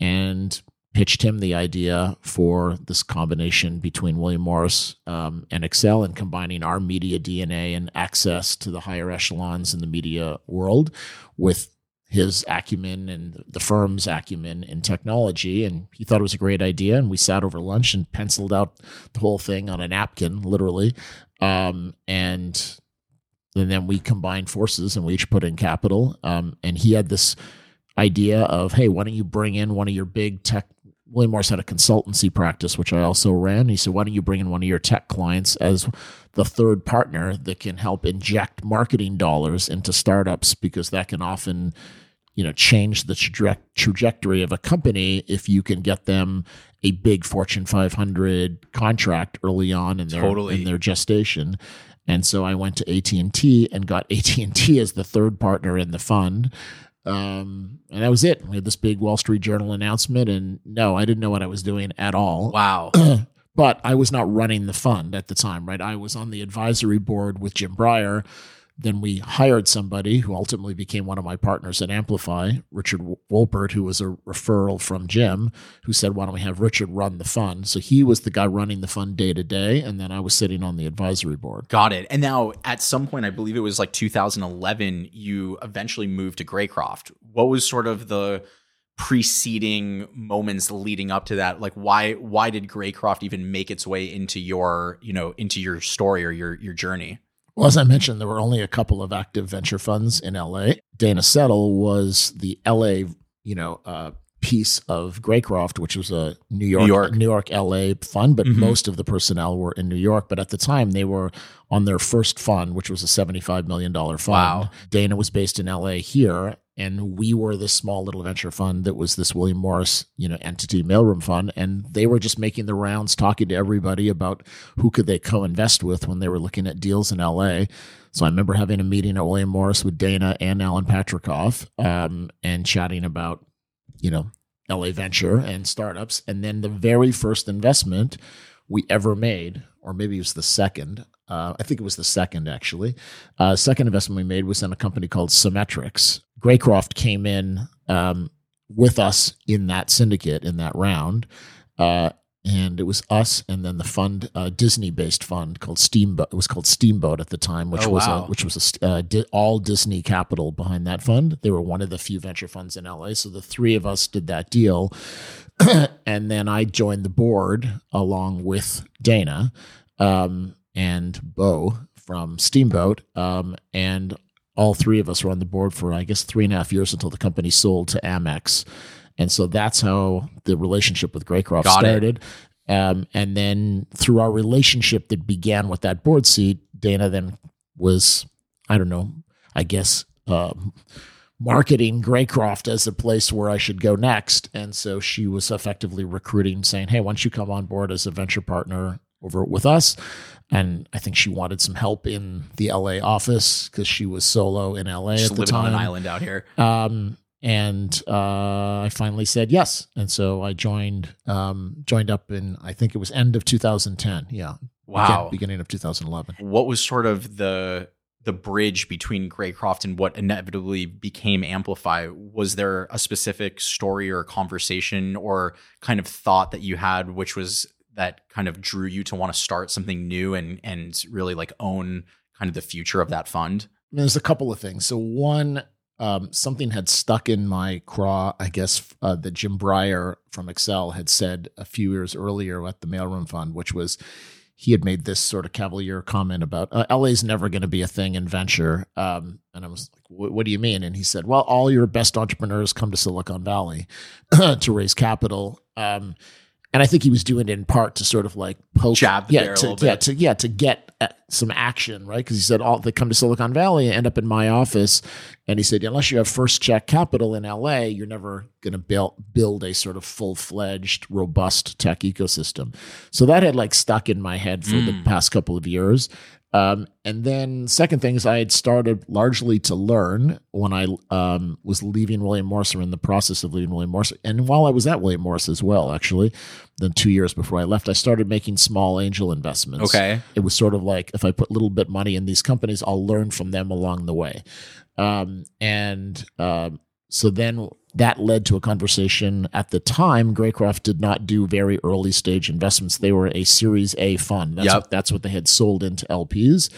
Speaker 2: and pitched him the idea for this combination between William Morris um, and Accel and combining our media DNA and access to the higher echelons in the media world with his acumen and the firm's acumen in technology. And he thought it was a great idea. And we sat over lunch and penciled out the whole thing on a napkin, literally. Um, and and then we combined forces and we each put in capital. Um, and he had this idea of, hey, why don't you bring in one of your big tech? William Morris had a consultancy practice, which I also ran. He said, why don't you bring in one of your tech clients as the third partner that can help inject marketing dollars into startups because that can often you know change the traje- trajectory of a company if you can get them a big fortune 500 contract early on in their totally. in their gestation And so I went to AT&T and got AT&T as the third partner in the fund. Um, and that was it. We had this big Wall Street Journal announcement, and no, I didn't know what I was doing at all.
Speaker 1: Wow.
Speaker 2: but I was not running the fund at the time, right? I was on the advisory board with Jim Breyer. Then we hired somebody who ultimately became one of my partners at Amplify, Richard Wolpert, who was a referral from Jim, who said, Why don't we have Richard run the fund? So he was the guy running the fund day to day. And then I was sitting on the advisory board.
Speaker 1: Got it. And now at some point, I believe it was like 2011, you eventually moved to Greycroft. What was sort of the preceding moments leading up to that like why why did greycroft even make its way into your you know into your story or your your journey
Speaker 2: well as i mentioned there were only a couple of active venture funds in la dana settle was the la you know uh, piece of greycroft which was a new york new york, new york la fund but mm-hmm. most of the personnel were in new york but at the time they were on their first fund which was a $75 million fund
Speaker 1: wow.
Speaker 2: dana was based in la here and we were this small little venture fund that was this William Morris, you know, entity mailroom fund, and they were just making the rounds, talking to everybody about who could they co-invest with when they were looking at deals in LA. So I remember having a meeting at William Morris with Dana and Alan Patricof, um, and chatting about, you know, LA venture and startups, and then the very first investment we ever made, or maybe it was the second. Uh, I think it was the second actually. Uh, second investment we made was in a company called Sometrics, Greycroft came in um, with us in that syndicate in that round. Uh, and it was us and then the fund uh, Disney based fund called Steamboat it was called Steamboat at the time which
Speaker 1: oh,
Speaker 2: was
Speaker 1: wow.
Speaker 2: a, which was a, uh, di- all Disney capital behind that fund they were one of the few venture funds in LA so the three of us did that deal and then I joined the board along with Dana um, and Bo from Steamboat um, and all three of us were on the board for I guess three and a half years until the company sold to Amex, and so that's how the relationship with Greycroft
Speaker 1: Got
Speaker 2: started. Um, and then through our relationship that began with that board seat, Dana then was I don't know, I guess. Um, marketing Greycroft as a place where I should go next. And so she was effectively recruiting, saying, Hey, why don't you come on board as a venture partner over with us? And I think she wanted some help in the LA office because she was solo in LA
Speaker 1: Just
Speaker 2: at the
Speaker 1: living
Speaker 2: time.
Speaker 1: on an island out here.
Speaker 2: Um, and uh, I finally said yes, and so I joined um, joined up in I think it was end of 2010. Yeah,
Speaker 1: wow,
Speaker 2: beginning of 2011.
Speaker 1: What was sort of the the bridge between Greycroft and what inevitably became Amplify? Was there a specific story or conversation or kind of thought that you had, which was that kind of drew you to want to start something new and and really like own kind of the future of that fund?
Speaker 2: I mean, there's a couple of things. So one, um, something had stuck in my craw, I guess, uh, that Jim Breyer from Accel had said a few years earlier at the Mailroom Fund, which was he had made this sort of cavalier comment about uh, LA's never going to be a thing in venture. Um, and I was like, what do you mean? And he said, well, all your best entrepreneurs come to Silicon Valley to raise capital. Um, and I think he was doing it in part to sort of like poke,
Speaker 1: jab
Speaker 2: yeah,
Speaker 1: to,
Speaker 2: yeah, to yeah, to get uh, some action, right? Because he said all they come to Silicon Valley and end up in my office, and he said unless you have first check capital in LA, you're never going to build build a sort of full fledged, robust tech ecosystem. So that had like stuck in my head for mm. the past couple of years, um, and then second things I had started largely to learn when I um, was leaving William Morris or in the process of leaving William Morris. And while I was at William Morris as well, actually, then two years before I left, I started making small angel investments.
Speaker 1: Okay.
Speaker 2: It was sort of like if I put a little bit money in these companies, I'll learn from them along the way. Um, and um, so then that led to a conversation at the time. Greycroft did not do very early stage investments. They were a Series A fund. That's,
Speaker 1: yep.
Speaker 2: what, that's what they had sold into LPs.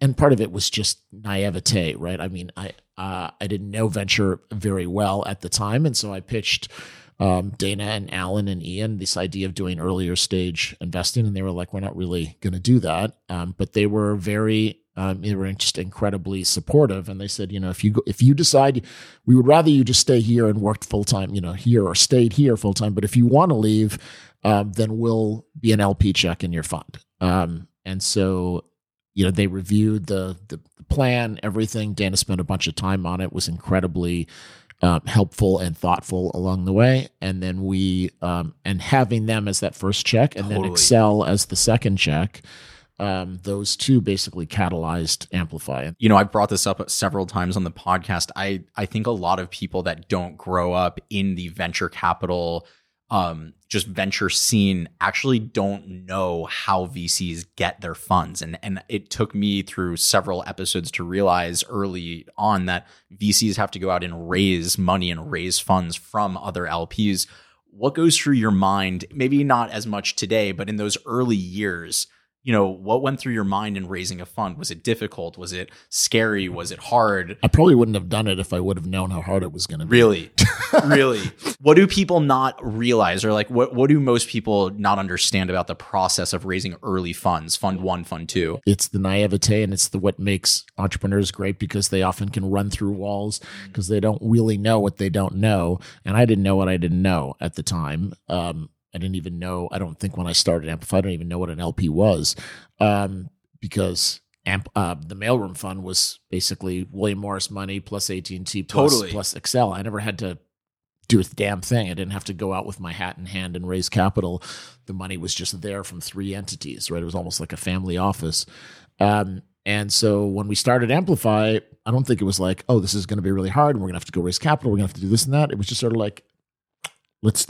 Speaker 2: And part of it was just naivete, right? I mean, I uh, I didn't know venture very well at the time, and so I pitched um, Dana and Alan and Ian this idea of doing earlier stage investing, and they were like, "We're not really going to do that," um, but they were very um, they were just incredibly supportive, and they said, you know, if you go, if you decide, we would rather you just stay here and work full time, you know, here or stayed here full time. But if you want to leave, um, then we'll be an LP check in your fund. Um, and so, you know, they reviewed the, the the plan, everything. Dana spent a bunch of time on it. Was incredibly um, helpful and thoughtful along the way. And then we, um, and having them as that first check and
Speaker 1: totally.
Speaker 2: then Accel as the second check, um, those two basically catalyzed Amplify.
Speaker 1: You know, I've brought this up several times on the podcast. I I think a lot of people that don't grow up in the venture capital um, just venture scene actually don't know how VCs get their funds. And, and it took me through several episodes to realize early on that VCs have to go out and raise money and raise funds from other LPs. What goes through your mind, maybe not as much today, but in those early years, you know, what went through your mind in raising a fund? Was it difficult? Was it scary? Was it hard?
Speaker 2: I probably wouldn't have done it if I would have known how hard it was going to be.
Speaker 1: Really? really? What do people not realize or like what what do most people not understand about the process of raising early funds, fund 1, fund 2?
Speaker 2: It's the naivete and it's the what makes entrepreneurs great because they often can run through walls because they don't really know what they don't know, and I didn't know what I didn't know at the time. Um, I didn't even know. I don't think when I started Amplify, I don't even know what an LP was, um, because Amp, uh, the mailroom fund was basically William Morris money plus AT and T plus
Speaker 1: Totally.
Speaker 2: plus Accel. I never had to do a damn thing. I didn't have to go out with my hat in hand and raise capital. The money was just there from three entities. Right, it was almost like a family office. Um, and so when we started Amplify, I don't think it was like, oh, this is going to be really hard, and we're going to have to go raise capital. We're going to have to do this and that. It was just sort of like, let's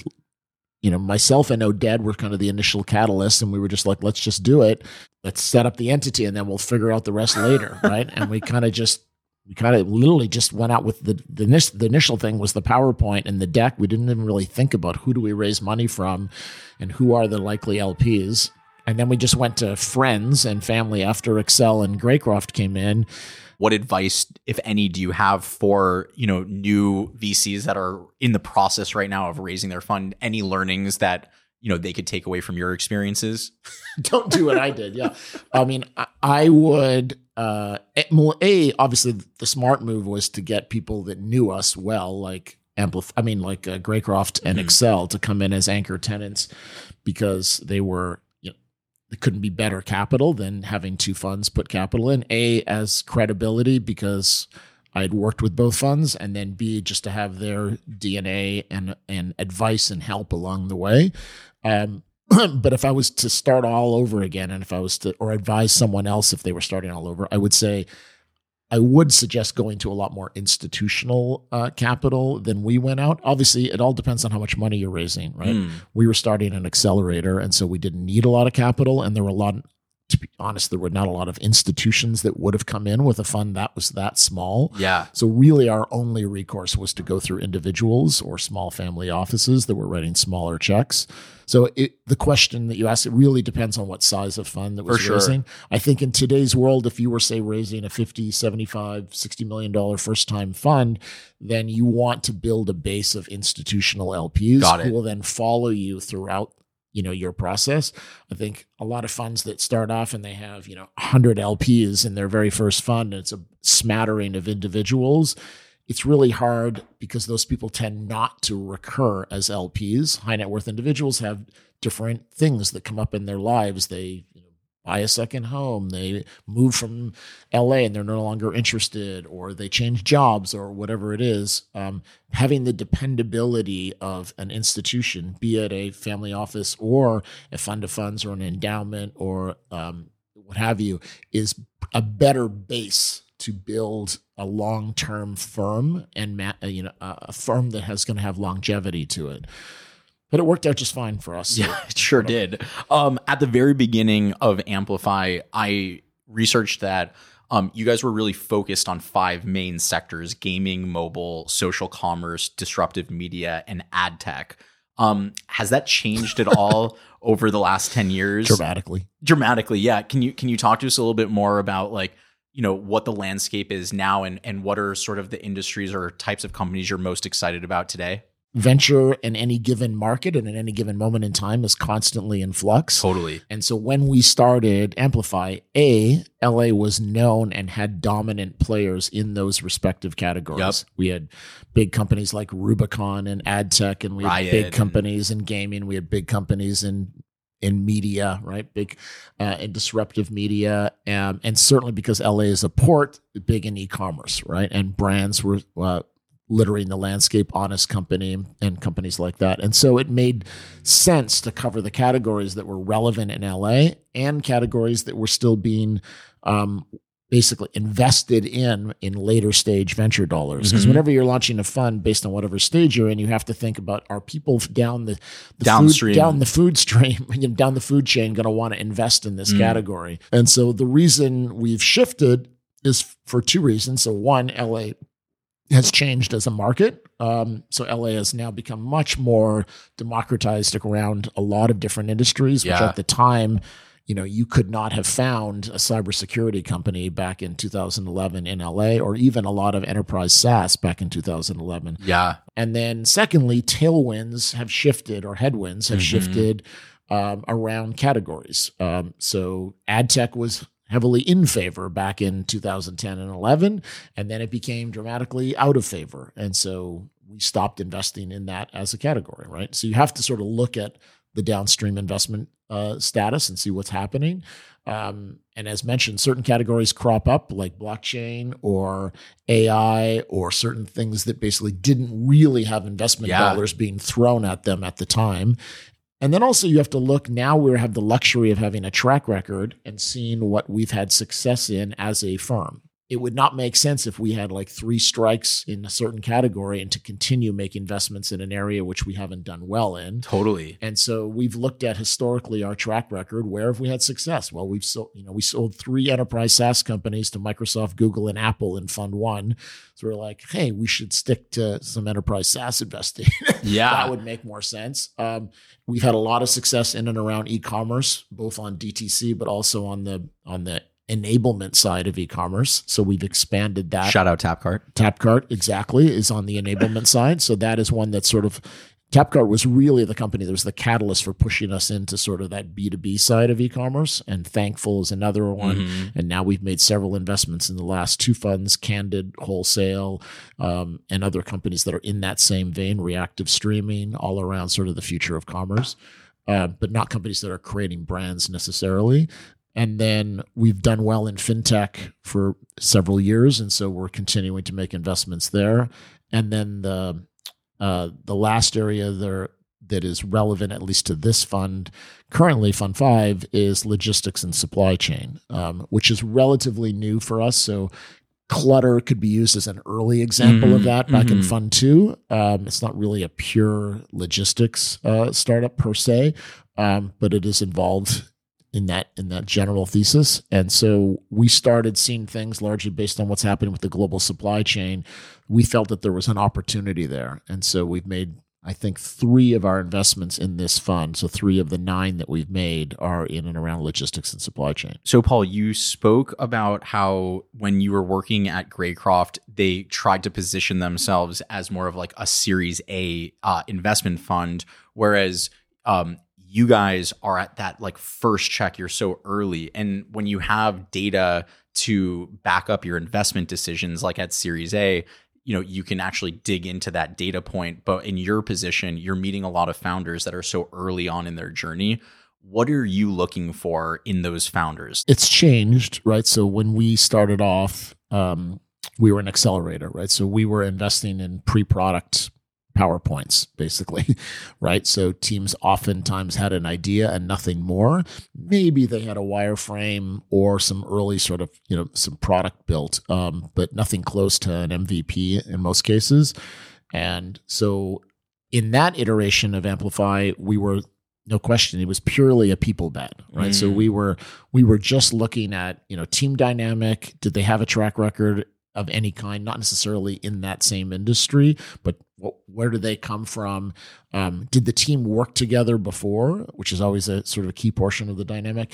Speaker 2: you know, myself and Oded were kind of the initial catalyst, and we were just like, let's just do it. Let's set up the entity, and then we'll figure out the rest later, right? And we kind of just, we kind of literally just went out with the the, the initial thing was the PowerPoint and the deck. We didn't even really think about who do we raise money from, and who are the likely LPs. And then we just went to friends and family after Accel and Greycroft came in.
Speaker 1: What advice, if any, do you have for, you know, new VCs that are in the process right now of raising their fund? Any learnings that, you know, they could take away from your experiences?
Speaker 2: don't do what I did. Yeah. I mean, I, I would, uh, A, obviously the smart move was to get people that knew us well, like Amplif, I mean, like uh, Greycroft and
Speaker 1: Mhm.
Speaker 2: Accel to come in as anchor tenants because they were, it couldn't be better capital than having two funds put capital in. A, as credibility because I'd worked with both funds, and then B, just to have their DNA and, and advice and help along the way. Um, but if I was to start all over again, and if I was to, or advise someone else if they were starting all over, I would say I would suggest going to a lot more institutional uh, capital than we went out. Obviously, it all depends on how much money you're raising, right?
Speaker 1: Mm.
Speaker 2: We were starting an accelerator, and so we didn't need a lot of capital, and there were a lot. To be honest, there were not a lot of institutions that would have come in with a fund that was that small.
Speaker 1: Yeah.
Speaker 2: So really, our only recourse was to go through individuals or small family offices that were writing smaller checks. So it, the question that you asked, it really depends on what size of fund that was
Speaker 1: For sure.
Speaker 2: raising. I think in today's world, if you were, say, raising a 50, 75, 60 million dollar first time fund, then you want to build a base of institutional LPs who will then follow you throughout you know your process. I think a lot of funds that start off and they have you know 100 lps in their very first fund and it's a smattering of individuals it's really hard because those people tend not to recur as lps high net worth individuals have different things that come up in their lives. They buy a second home they move from la and they're no longer interested or they change jobs or whatever it is um, having the dependability of an institution be it a family office or a fund of funds or an endowment or um, what have you is a better base to build a long-term firm and you know a firm that has going to have longevity to it but it worked out just fine for us
Speaker 1: Yeah, it sure did. Um, at the very beginning of Amplify, I researched that um, you guys were really focused on five main sectors gaming, mobile, social commerce, disruptive media, and ad tech. Um, has that changed at all over the last 10 years?
Speaker 2: dramatically
Speaker 1: Dramatically, yeah. Can you can you talk to us a little bit more about like, you know, what the landscape is now and and what are sort of the industries or types of companies you're most excited about today?
Speaker 2: Venture in any given market and in any given moment in time is constantly in flux
Speaker 1: Totally.
Speaker 2: And so when we started Amplify, A, LA was known and had dominant players in those respective categories.
Speaker 1: Yep.
Speaker 2: We had big companies like Rubicon and ad tech, and we had
Speaker 1: Riot
Speaker 2: big
Speaker 1: and-
Speaker 2: companies in gaming. We had big companies in in media, right? Big uh, in disruptive media, um, and certainly because LA is a port, big in e-commerce, right? And brands were uh, littering the landscape, Honest Company, and companies like that. And so it made sense to cover the categories that were relevant in LA and categories that were still being um, basically invested in in later stage venture dollars. Because
Speaker 1: Mhm.
Speaker 2: whenever you're launching a fund based on whatever stage you're in, you have to think about are people down the, the
Speaker 1: Downstream.
Speaker 2: food, down the food stream, down the food chain, going to want to invest in this
Speaker 1: Mm.
Speaker 2: category. And so the reason we've shifted is for two reasons. So one, LA has changed as a market. Um, so LA has now become much more democratized around a lot of different industries, which
Speaker 1: Yeah.
Speaker 2: at the time, you know, you could not have found a cybersecurity company back in 2011 in LA, or even a lot of enterprise SaaS back in 2011.
Speaker 1: Yeah.
Speaker 2: And then, secondly, tailwinds have shifted, or headwinds have
Speaker 1: Mhm.
Speaker 2: shifted um, around categories. Um, so, ad tech was heavily in favor back in 2010 and 11, and then it became dramatically out of favor. And so, we stopped investing in that as a category, right? So, you have to sort of look at the downstream investment uh, status and see what's happening. Um, and as mentioned, certain categories crop up like blockchain or AI or certain things that basically didn't really have investment
Speaker 1: Yeah.
Speaker 2: dollars being thrown at them at the time. And then also you have to look now we have the luxury of having a track record and seeing what we've had success in as a firm. It would not make sense if we had like three strikes in a certain category and to continue make investments in an area which we haven't done well in.
Speaker 1: Totally.
Speaker 2: And so we've looked at historically our track record. Where have we had success? Well, we've sold, you know, we sold three enterprise SaaS companies to Microsoft, Google, and Apple in Fund One. So we're like, hey, we should stick to some enterprise SaaS investing.
Speaker 1: Yeah.
Speaker 2: that would make more sense. Um, we've had a lot of success in and around e-commerce, both on DTC, but also on the on the enablement side of e-commerce. So we've expanded that.
Speaker 1: Shout out Tapcart.
Speaker 2: Tapcart exactly is on the enablement side. So that is one that sort of Tapcart was really the company that was the catalyst for pushing us into sort of that B2B side of e-commerce. And Thankful is another one.
Speaker 1: Mhm.
Speaker 2: And now we've made several investments in the last two funds, Candid, Wholesale, um, and other companies that are in that same vein, reactive streaming, all around sort of the future of commerce, uh, but not companies that are creating brands necessarily. And then we've done well in fintech for several years, and so we're continuing to make investments there. And then the uh, the last area there that is relevant, at least to this fund, currently Fund Five, is logistics and supply chain, um, which is relatively new for us. So Clutter could be used as an early example of
Speaker 1: Mhm,
Speaker 2: that back in
Speaker 1: mhm.
Speaker 2: Fund Two. Um, it's not really a pure logistics uh, startup per se, um, but it is involved in that in that general thesis. And so we started seeing things largely based on what's happening with the global supply chain. We felt that there was an opportunity there, and so we've made. I think three of our investments in this fund, so three of the nine that we've made, are in and around logistics and supply chain.
Speaker 1: So, Paul, you spoke about how when you were working at Greycroft, they tried to position themselves as more of like a Series A uh, investment fund, whereas um, you guys are at that like first check. You're so early, and when you have data to back up your investment decisions, like at Series A, you know you can actually dig into that data point. But in your position, you're meeting a lot of founders that are so early on in their journey what are you looking for in those founders?
Speaker 2: it's changed, right? So when we started off, um, we were an accelerator, right? So we were investing in pre-product PowerPoints, basically, right? So teams oftentimes had an idea and nothing more. Maybe they had a wireframe or some early sort of, you know, some product built, um, but nothing close to an MVP in most cases. And so in that iteration of Amplify, we were no question it was purely a people bet right so
Speaker 1: Mm.
Speaker 2: we were we were just looking at you know team dynamic did they have a track record of any kind not necessarily in that same industry but wh- where do they come from um, did the team work together before which is always a sort of a key portion of the dynamic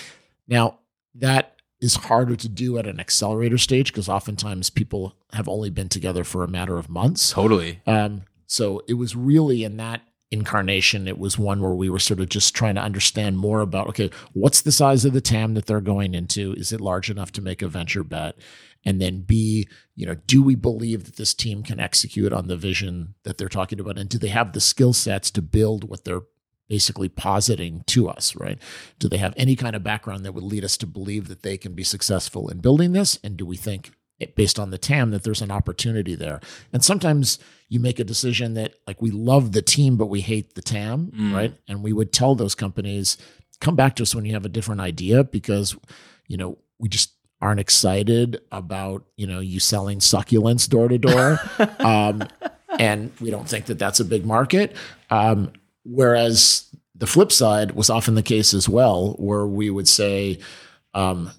Speaker 2: now that is harder to do at an accelerator stage because oftentimes people have only been together for a matter of months
Speaker 1: Totally.
Speaker 2: um, so it was really in that incarnation, it was one where we were sort of just trying to understand more about okay, what's the size of the TAM that they're going into? Is it large enough to make a venture bet? And then B, you know, do we believe that this team can execute on the vision that they're talking about? And do they have the skill sets to build what they're basically positing to us, right? Do they have any kind of background that would lead us to believe that they can be successful in building this? And do we think based on the TAM that there's an opportunity there. And sometimes you make a decision that like we love the team but we hate the TAM,
Speaker 1: Mm.
Speaker 2: right? And we would tell those companies come back to us when you have a different idea because you know, we just aren't excited about, you know, you selling succulents door to door. Um and we don't think that that's a big market. Um whereas the flip side was often the case as well where we would say um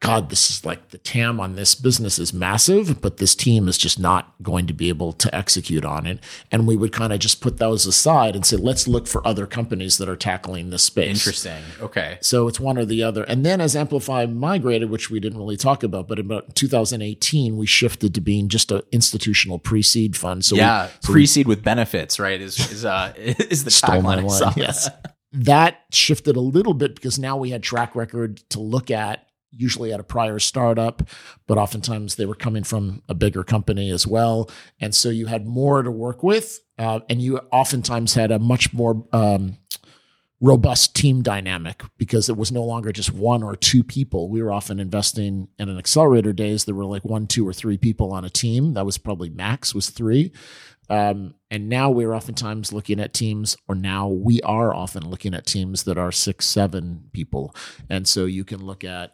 Speaker 2: God, this is like the TAM on this business is massive, but this team is just not going to be able to execute on it. And we would kind of just put those aside and say, let's look for other companies that are tackling this space.
Speaker 1: Interesting. Okay.
Speaker 2: So it's one or the other. And then as Amplify migrated, which we didn't really talk about, but about 2018, we shifted to being just an institutional pre-seed fund. So we-
Speaker 1: yeah,
Speaker 2: so
Speaker 1: pre-seed with benefits, right? Is is uh is the tagline?
Speaker 2: Yes. that shifted a little bit because now we had track record to look at usually at a prior startup but oftentimes they were coming from a bigger company as well. And so you had more to work with uh, and you oftentimes had a much more um, robust team dynamic because it was no longer just one or two people. We were often investing in an accelerator days. There were like one two or three people on a team. That was probably max was three. Um, and now we're oftentimes looking at teams, or now we are often looking at teams that are six, seven people. And so you can look at,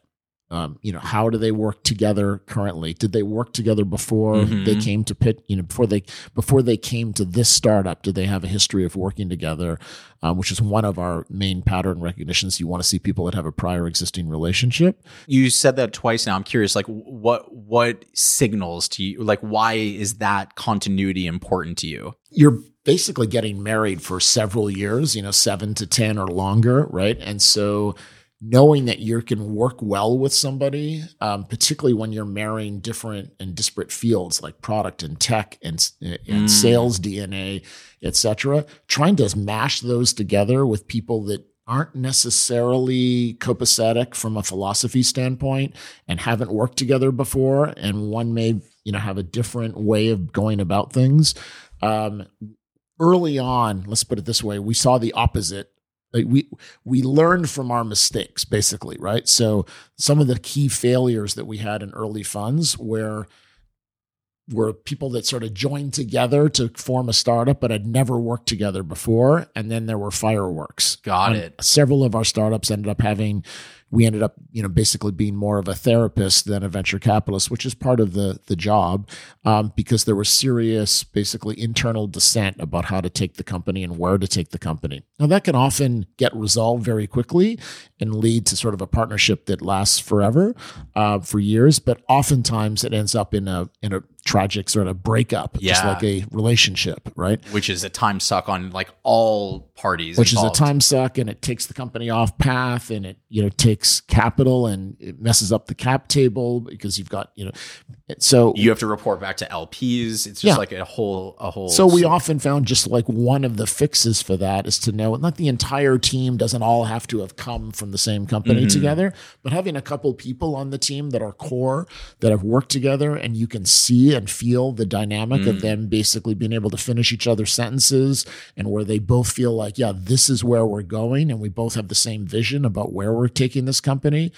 Speaker 2: um, you know, how do they work together currently? Did they work together before
Speaker 1: Mhm.
Speaker 2: they came to pit? You know, before they before they came to this startup, did they have a history of working together? Um, which is one of our main pattern recognitions. You want to see people that have a prior existing relationship.
Speaker 1: You said that twice now. I'm curious, like what what signals to you? Like, why is that continuity important to you?
Speaker 2: you're basically getting married for several years, you know, seven to 10 or longer, right? And so knowing that you can work well with somebody, um, particularly when you're marrying different and disparate fields like product and tech and, and
Speaker 1: Mm.
Speaker 2: sales DNA, et cetera, trying to mash those together with people that aren't necessarily copacetic from a philosophy standpoint and haven't worked together before and one may you know have a different way of going about things um, early on, let's put it this way, we saw the opposite. Like we we learned from our mistakes, basically, right? So some of the key failures that we had in early funds where were people that sort of joined together to form a startup but had never worked together before and then there were fireworks
Speaker 1: Got
Speaker 2: Um,
Speaker 1: it.
Speaker 2: several of our startups ended up having we ended up you know basically being more of a therapist than a venture capitalist which is part of the the job um, because there was serious basically internal dissent about how to take the company and where to take the company. Now that can often get resolved very quickly and lead to sort of a partnership that lasts forever uh, for years but oftentimes it ends up in a in a tragic sort of breakup just like a relationship right
Speaker 1: Which is a time suck on like all parties,
Speaker 2: which
Speaker 1: involved.
Speaker 2: is a time suck and it takes the company off path and it you know takes capital and it messes up the cap table because you've got you know so
Speaker 1: You have to report back to LPs. It's just
Speaker 2: Yeah.
Speaker 1: like a whole a whole.
Speaker 2: so we often found just like one of the fixes for that is to know not the entire team doesn't all have to have come from the same company
Speaker 1: Mhm.
Speaker 2: together, but having a couple people on the team that are core that have worked together and you can see and feel the dynamic of
Speaker 1: Mm.
Speaker 2: them basically being able to finish each other's sentences and where they both feel like, yeah, this is where we're going and we both have the same vision about where we're taking this company.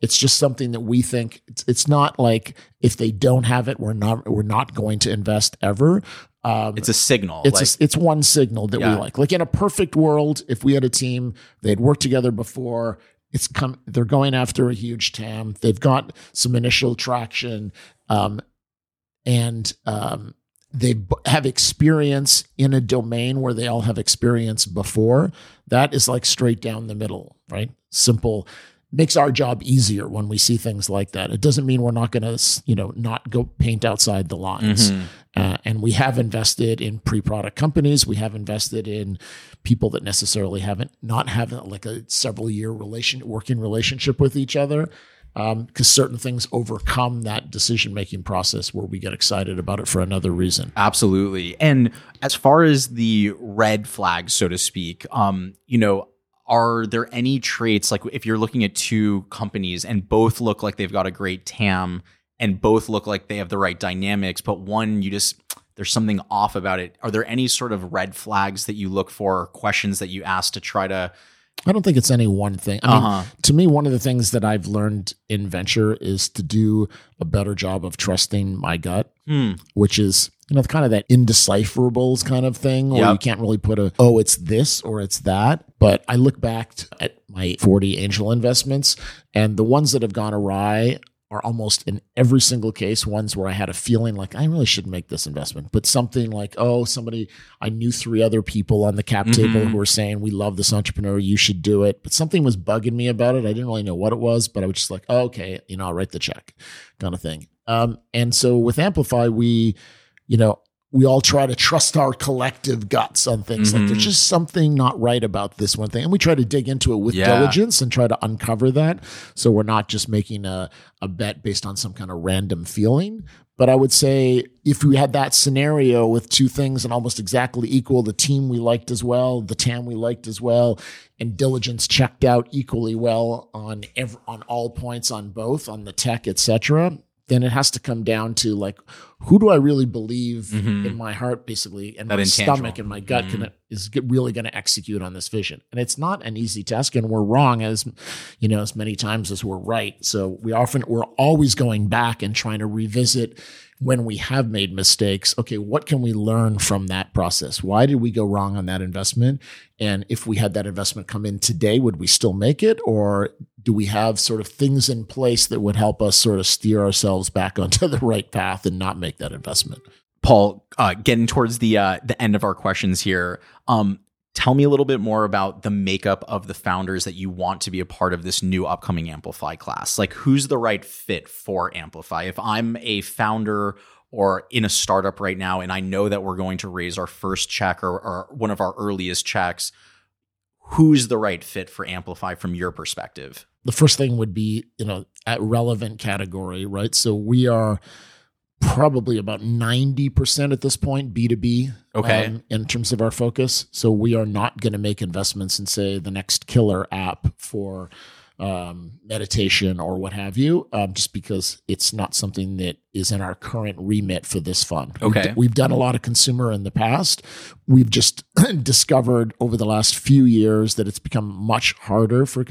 Speaker 2: It's just something that we think it's, it's not like if they don't have it, we're not we're not going to invest ever. Um,
Speaker 1: it's a signal.
Speaker 2: it's
Speaker 1: like,
Speaker 2: a, it's one signal that
Speaker 1: Yeah.
Speaker 2: we like. Like in a perfect world, if we had a team, they'd worked together before. It's come. They're going after a huge TAM. They've got some initial traction, um, and um, they b- have experience in a domain where they all have experience before. That is like straight down the middle, right? Simple. Makes our job easier when we see things like that. It doesn't mean we're not going to, you know, not go paint outside the lines.
Speaker 1: Mhm.
Speaker 2: Uh, and we have invested in pre-product companies. We have invested in people that necessarily haven't not have like a several year relation working relationship with each other. Because certain things overcome that decision making process where we get excited about it for another reason.
Speaker 1: Absolutely. And as far as the red flags, so to speak, um, you know, are there any traits like if you're looking at two companies and both look like they've got a great TAM and both look like they have the right dynamics, but one you just there's something off about it. Are there any sort of red flags that you look for, or questions that you ask to try to
Speaker 2: I don't think it's any one thing. I mean,
Speaker 1: Uh-huh.
Speaker 2: to me, one of the things that I've learned in venture is to do a better job of trusting my gut,
Speaker 1: Hmm.
Speaker 2: which is you know kind of that indecipherables kind of thing, where
Speaker 1: Yep.
Speaker 2: you can't really put a oh it's this or it's that. But I look back at my forty angel investments, and the ones that have gone awry are almost in every single case ones where I had a feeling like I really should make this investment, but something like oh somebody I knew three other people on the cap table
Speaker 1: Mhm.
Speaker 2: who were saying we love this entrepreneur, you should do it, but something was bugging me about it. I didn't really know what it was, but I was just like oh, okay, you know I'll write the check, kind of thing. Um, and so with Amplify, we you know we all try to trust our collective guts on things like
Speaker 1: Mhm.
Speaker 2: there's just something not right about this one thing and we try to dig into it with
Speaker 1: Yeah.
Speaker 2: diligence and try to uncover that so we're not just making a, a bet based on some kind of random feeling but i would say if we had that scenario with two things and almost exactly equal the team we liked as well the tam we liked as well and diligence checked out equally well on ev- on all points on both on the tech etc then it has to come down to like who do I really believe
Speaker 1: Mhm.
Speaker 2: in my heart, basically, and
Speaker 1: That
Speaker 2: my stomach and my gut
Speaker 1: Mhm.
Speaker 2: can is really going to execute on this vision. And it's not an easy task, and we're wrong as you know as many times as we're right. So we often we're always going back and trying to revisit when we have made mistakes. Okay, what can we learn from that process? Why did we go wrong on that investment? And if we had that investment come in today, would we still make it, or do we have sort of things in place that would help us sort of steer ourselves back onto the right path and not make that investment?
Speaker 1: Paul, uh, getting towards the uh, the end of our questions here, um, tell me a little bit more about the makeup of the founders that you want to be a part of this new upcoming Amplify class. Like, who's the right fit for Amplify? If I'm a founder or in a startup right now, and I know that we're going to raise our first check or, or one of our earliest checks, who's the right fit for Amplify from your perspective?
Speaker 2: the first thing would be you know at relevant category right so we are probably about 90% at this point b2b
Speaker 1: Okay.
Speaker 2: um, in terms of our focus so we are not going to make investments in say the next killer app for um, meditation or what have you um, just because it's not something that is in our current remit for this fund We've
Speaker 1: Okay.
Speaker 2: d- we've done a lot of consumer in the past we've just discovered over the last few years that it's become much harder for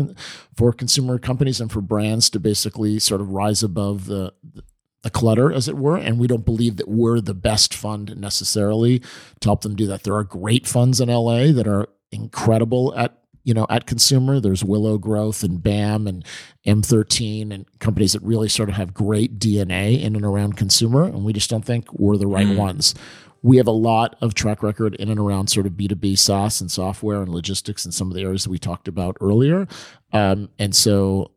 Speaker 2: for consumer companies and for brands to basically sort of rise above the the clutter as it were and we don't believe that we're the best fund necessarily to help them do that there are great funds in LA that are incredible at you know at consumer there's Willow Growth and BAM and M13 and companies that really sort of have great DNA in and around consumer and we just don't think we're the right
Speaker 1: Mm.
Speaker 2: ones we have a lot of track record in and around sort of B2B SaaS and software and logistics and some of the areas that we talked about earlier. Um, and so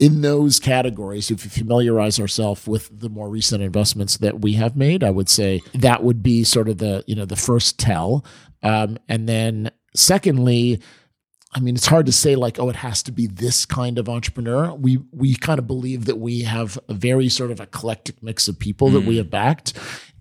Speaker 2: in those categories, if you familiarize ourselves with the more recent investments that we have made, I would say that would be sort of the, you know, the first tell. Um, and then secondly, I mean, it's hard to say like, oh, it has to be this kind of entrepreneur. We we kind of believe that we have a very sort of eclectic mix of people that we
Speaker 1: Mm.
Speaker 2: have backed.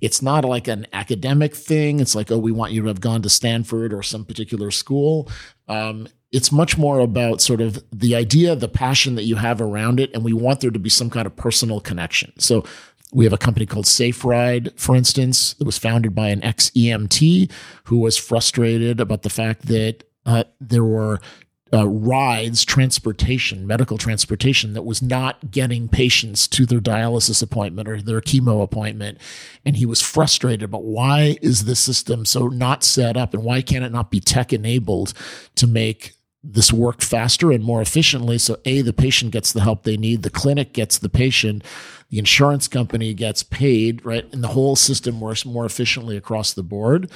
Speaker 2: It's not like an academic thing. It's like, oh, we want you to have gone to Stanford or some particular school. Um, it's much more about sort of the idea, the passion that you have around it, and we want there to be some kind of personal connection. So we have a company called Safe Ride, for instance, that was founded by an ex EMT who was frustrated about the fact that uh, there were uh, rides, transportation, medical transportation that was not getting patients to their dialysis appointment or their chemo appointment. And he was frustrated about why is this system so not set up and why can't it not be tech enabled to make this work faster and more efficiently. So a the patient gets the help they need the clinic gets the patient the insurance company gets paid right? And the whole system works more efficiently across the board.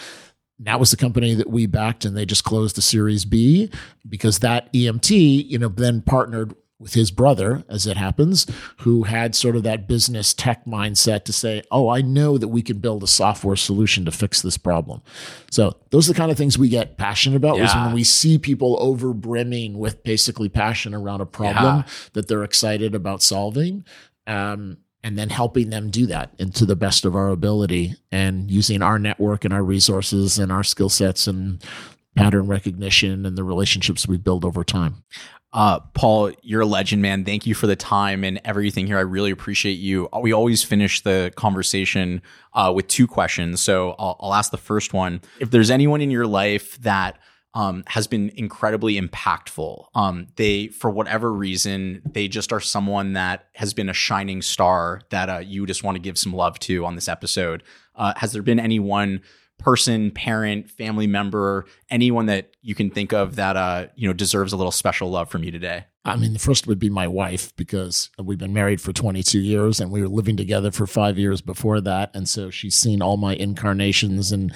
Speaker 2: That was the company that we backed and they just closed the series b because that emt you know then partnered with his brother as it happens who had sort of that business tech mindset to say oh i know that we can build a software solution to fix this problem so those are the kind of things we get passionate about
Speaker 1: yeah.
Speaker 2: is when we see people over brimming with basically passion around a problem
Speaker 1: Yeah.
Speaker 2: that they're excited about solving um, and then helping them do that and to the best of our ability and using our network and our resources and our skill sets and pattern recognition and the relationships we build over time.
Speaker 1: Uh, Paul, you're a legend, man. Thank you for the time and everything here. I really appreciate you. We always finish the conversation uh, with two questions. So I'll, I'll ask the first one. If there's anyone in your life that um, has been incredibly impactful. Um, they, for whatever reason, they just are someone that has been a shining star that uh, you just want to give some love to on this episode. Uh, has there been anyone? Person, parent, family member, anyone that you can think of that uh, you know deserves a little special love from you today?
Speaker 2: I mean, the first would be my wife because we've been married for 22 years and we were living together for five years before that, and so she's seen all my incarnations and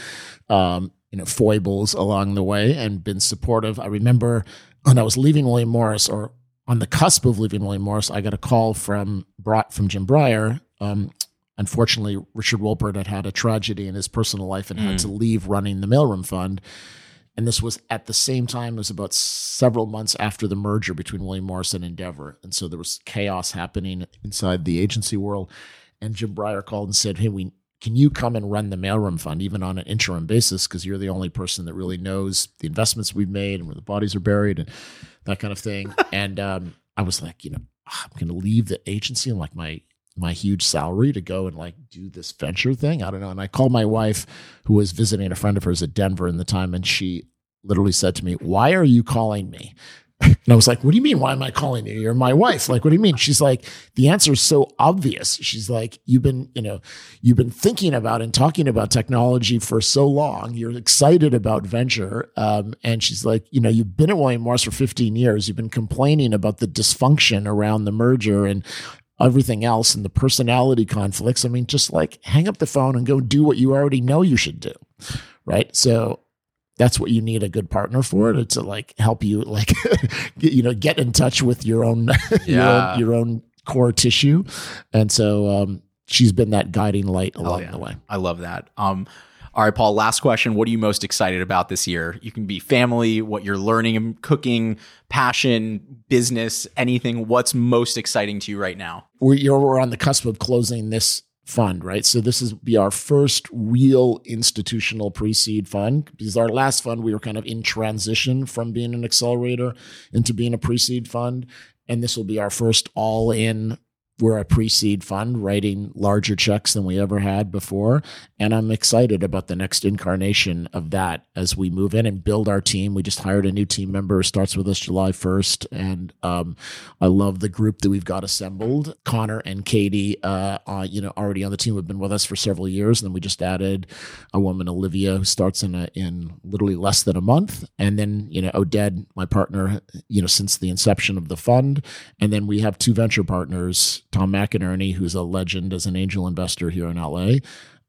Speaker 2: um, you know foibles along the way and been supportive. I remember when I was leaving William Morris or on the cusp of leaving William Morris, I got a call from brought from Jim Breyer. Um, unfortunately, Richard Wolpert had had a tragedy in his personal life and mm. had to leave running the mailroom fund. And this was at the same time, it was about several months after the merger between William Morris and Endeavor. And so there was chaos happening inside the agency world. And Jim Breyer called and said, Hey, we can you come and run the mailroom fund even on an interim basis because you're the only person that really knows the investments we've made and where the bodies are buried and that kind of thing and um, i was like you know i'm going to leave the agency and like my my huge salary to go and like do this venture thing. I don't know. And I called my wife, who was visiting a friend of hers at Denver in the time, and she literally said to me, Why are you calling me? And I was like, What do you mean? Why am I calling you? You're my wife. Like, what do you mean? She's like, The answer is so obvious. She's like, You've been, you know, you've been thinking about and talking about technology for so long. You're excited about venture. Um, and she's like, You know, you've been at William Morris for 15 years. You've been complaining about the dysfunction around the merger and everything else and the personality conflicts. I mean, just like hang up the phone and go do what you already know you should do. Right. So that's what you need a good partner for to, to like help you like you know get in touch with your own, yeah. your own your own core tissue and so um, she's been that guiding light along yeah. the way
Speaker 1: i love that um, all right, Paul, last question. What are you most excited about this year? You can be family, what you're learning, cooking, passion, business, anything. What's most exciting to you right now?
Speaker 2: We're, we're on the cusp of closing this fund, right? So this is be our first real institutional pre-seed fund because our last fund we were kind of in transition from being an accelerator into being a pre-seed fund, and this will be our first all-in we're a pre-seed fund writing larger checks than we ever had before and i'm excited about the next incarnation of that as we move in and build our team. We just hired a new team member. Starts with us july 1st and um, i love the group that we've got assembled. Connor and katie uh, uh, you know already on the team have been with us for several years. And then we just added a woman olivia who starts in a, in literally less than a month. And then you know oded my partner you know since the inception of the fund. And then we have two venture partners Tom McInerney, who's a legend as an angel investor here in LA.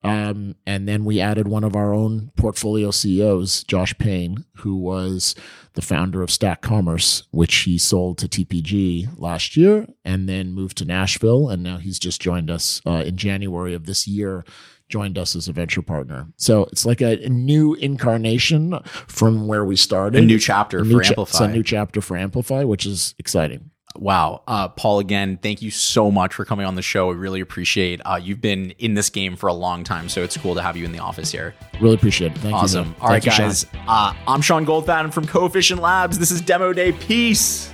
Speaker 2: Um, and then we added one of our own portfolio CEOs, Josh Payne, who was the founder of Stack Commerce, which he sold to TPG last year and then moved to Nashville. And now he's just joined us uh, in January of this year, joined us as a venture partner. So it's like a, a new incarnation from where we started.
Speaker 1: A new chapter a new for cha- Amplify.
Speaker 2: It's a new chapter for Amplify, which is exciting.
Speaker 1: Wow. Uh, Paul, again, thank you so much for coming on the show. We really appreciate uh, you've been in this game for a long time, so it's cool to have you in the office here.
Speaker 2: Really appreciate it. Thank
Speaker 1: awesome.
Speaker 2: you.
Speaker 1: Awesome. All right, guys. Uh, I'm Sean Goldfaden from Coefficient Labs. This is Demo Day. Peace.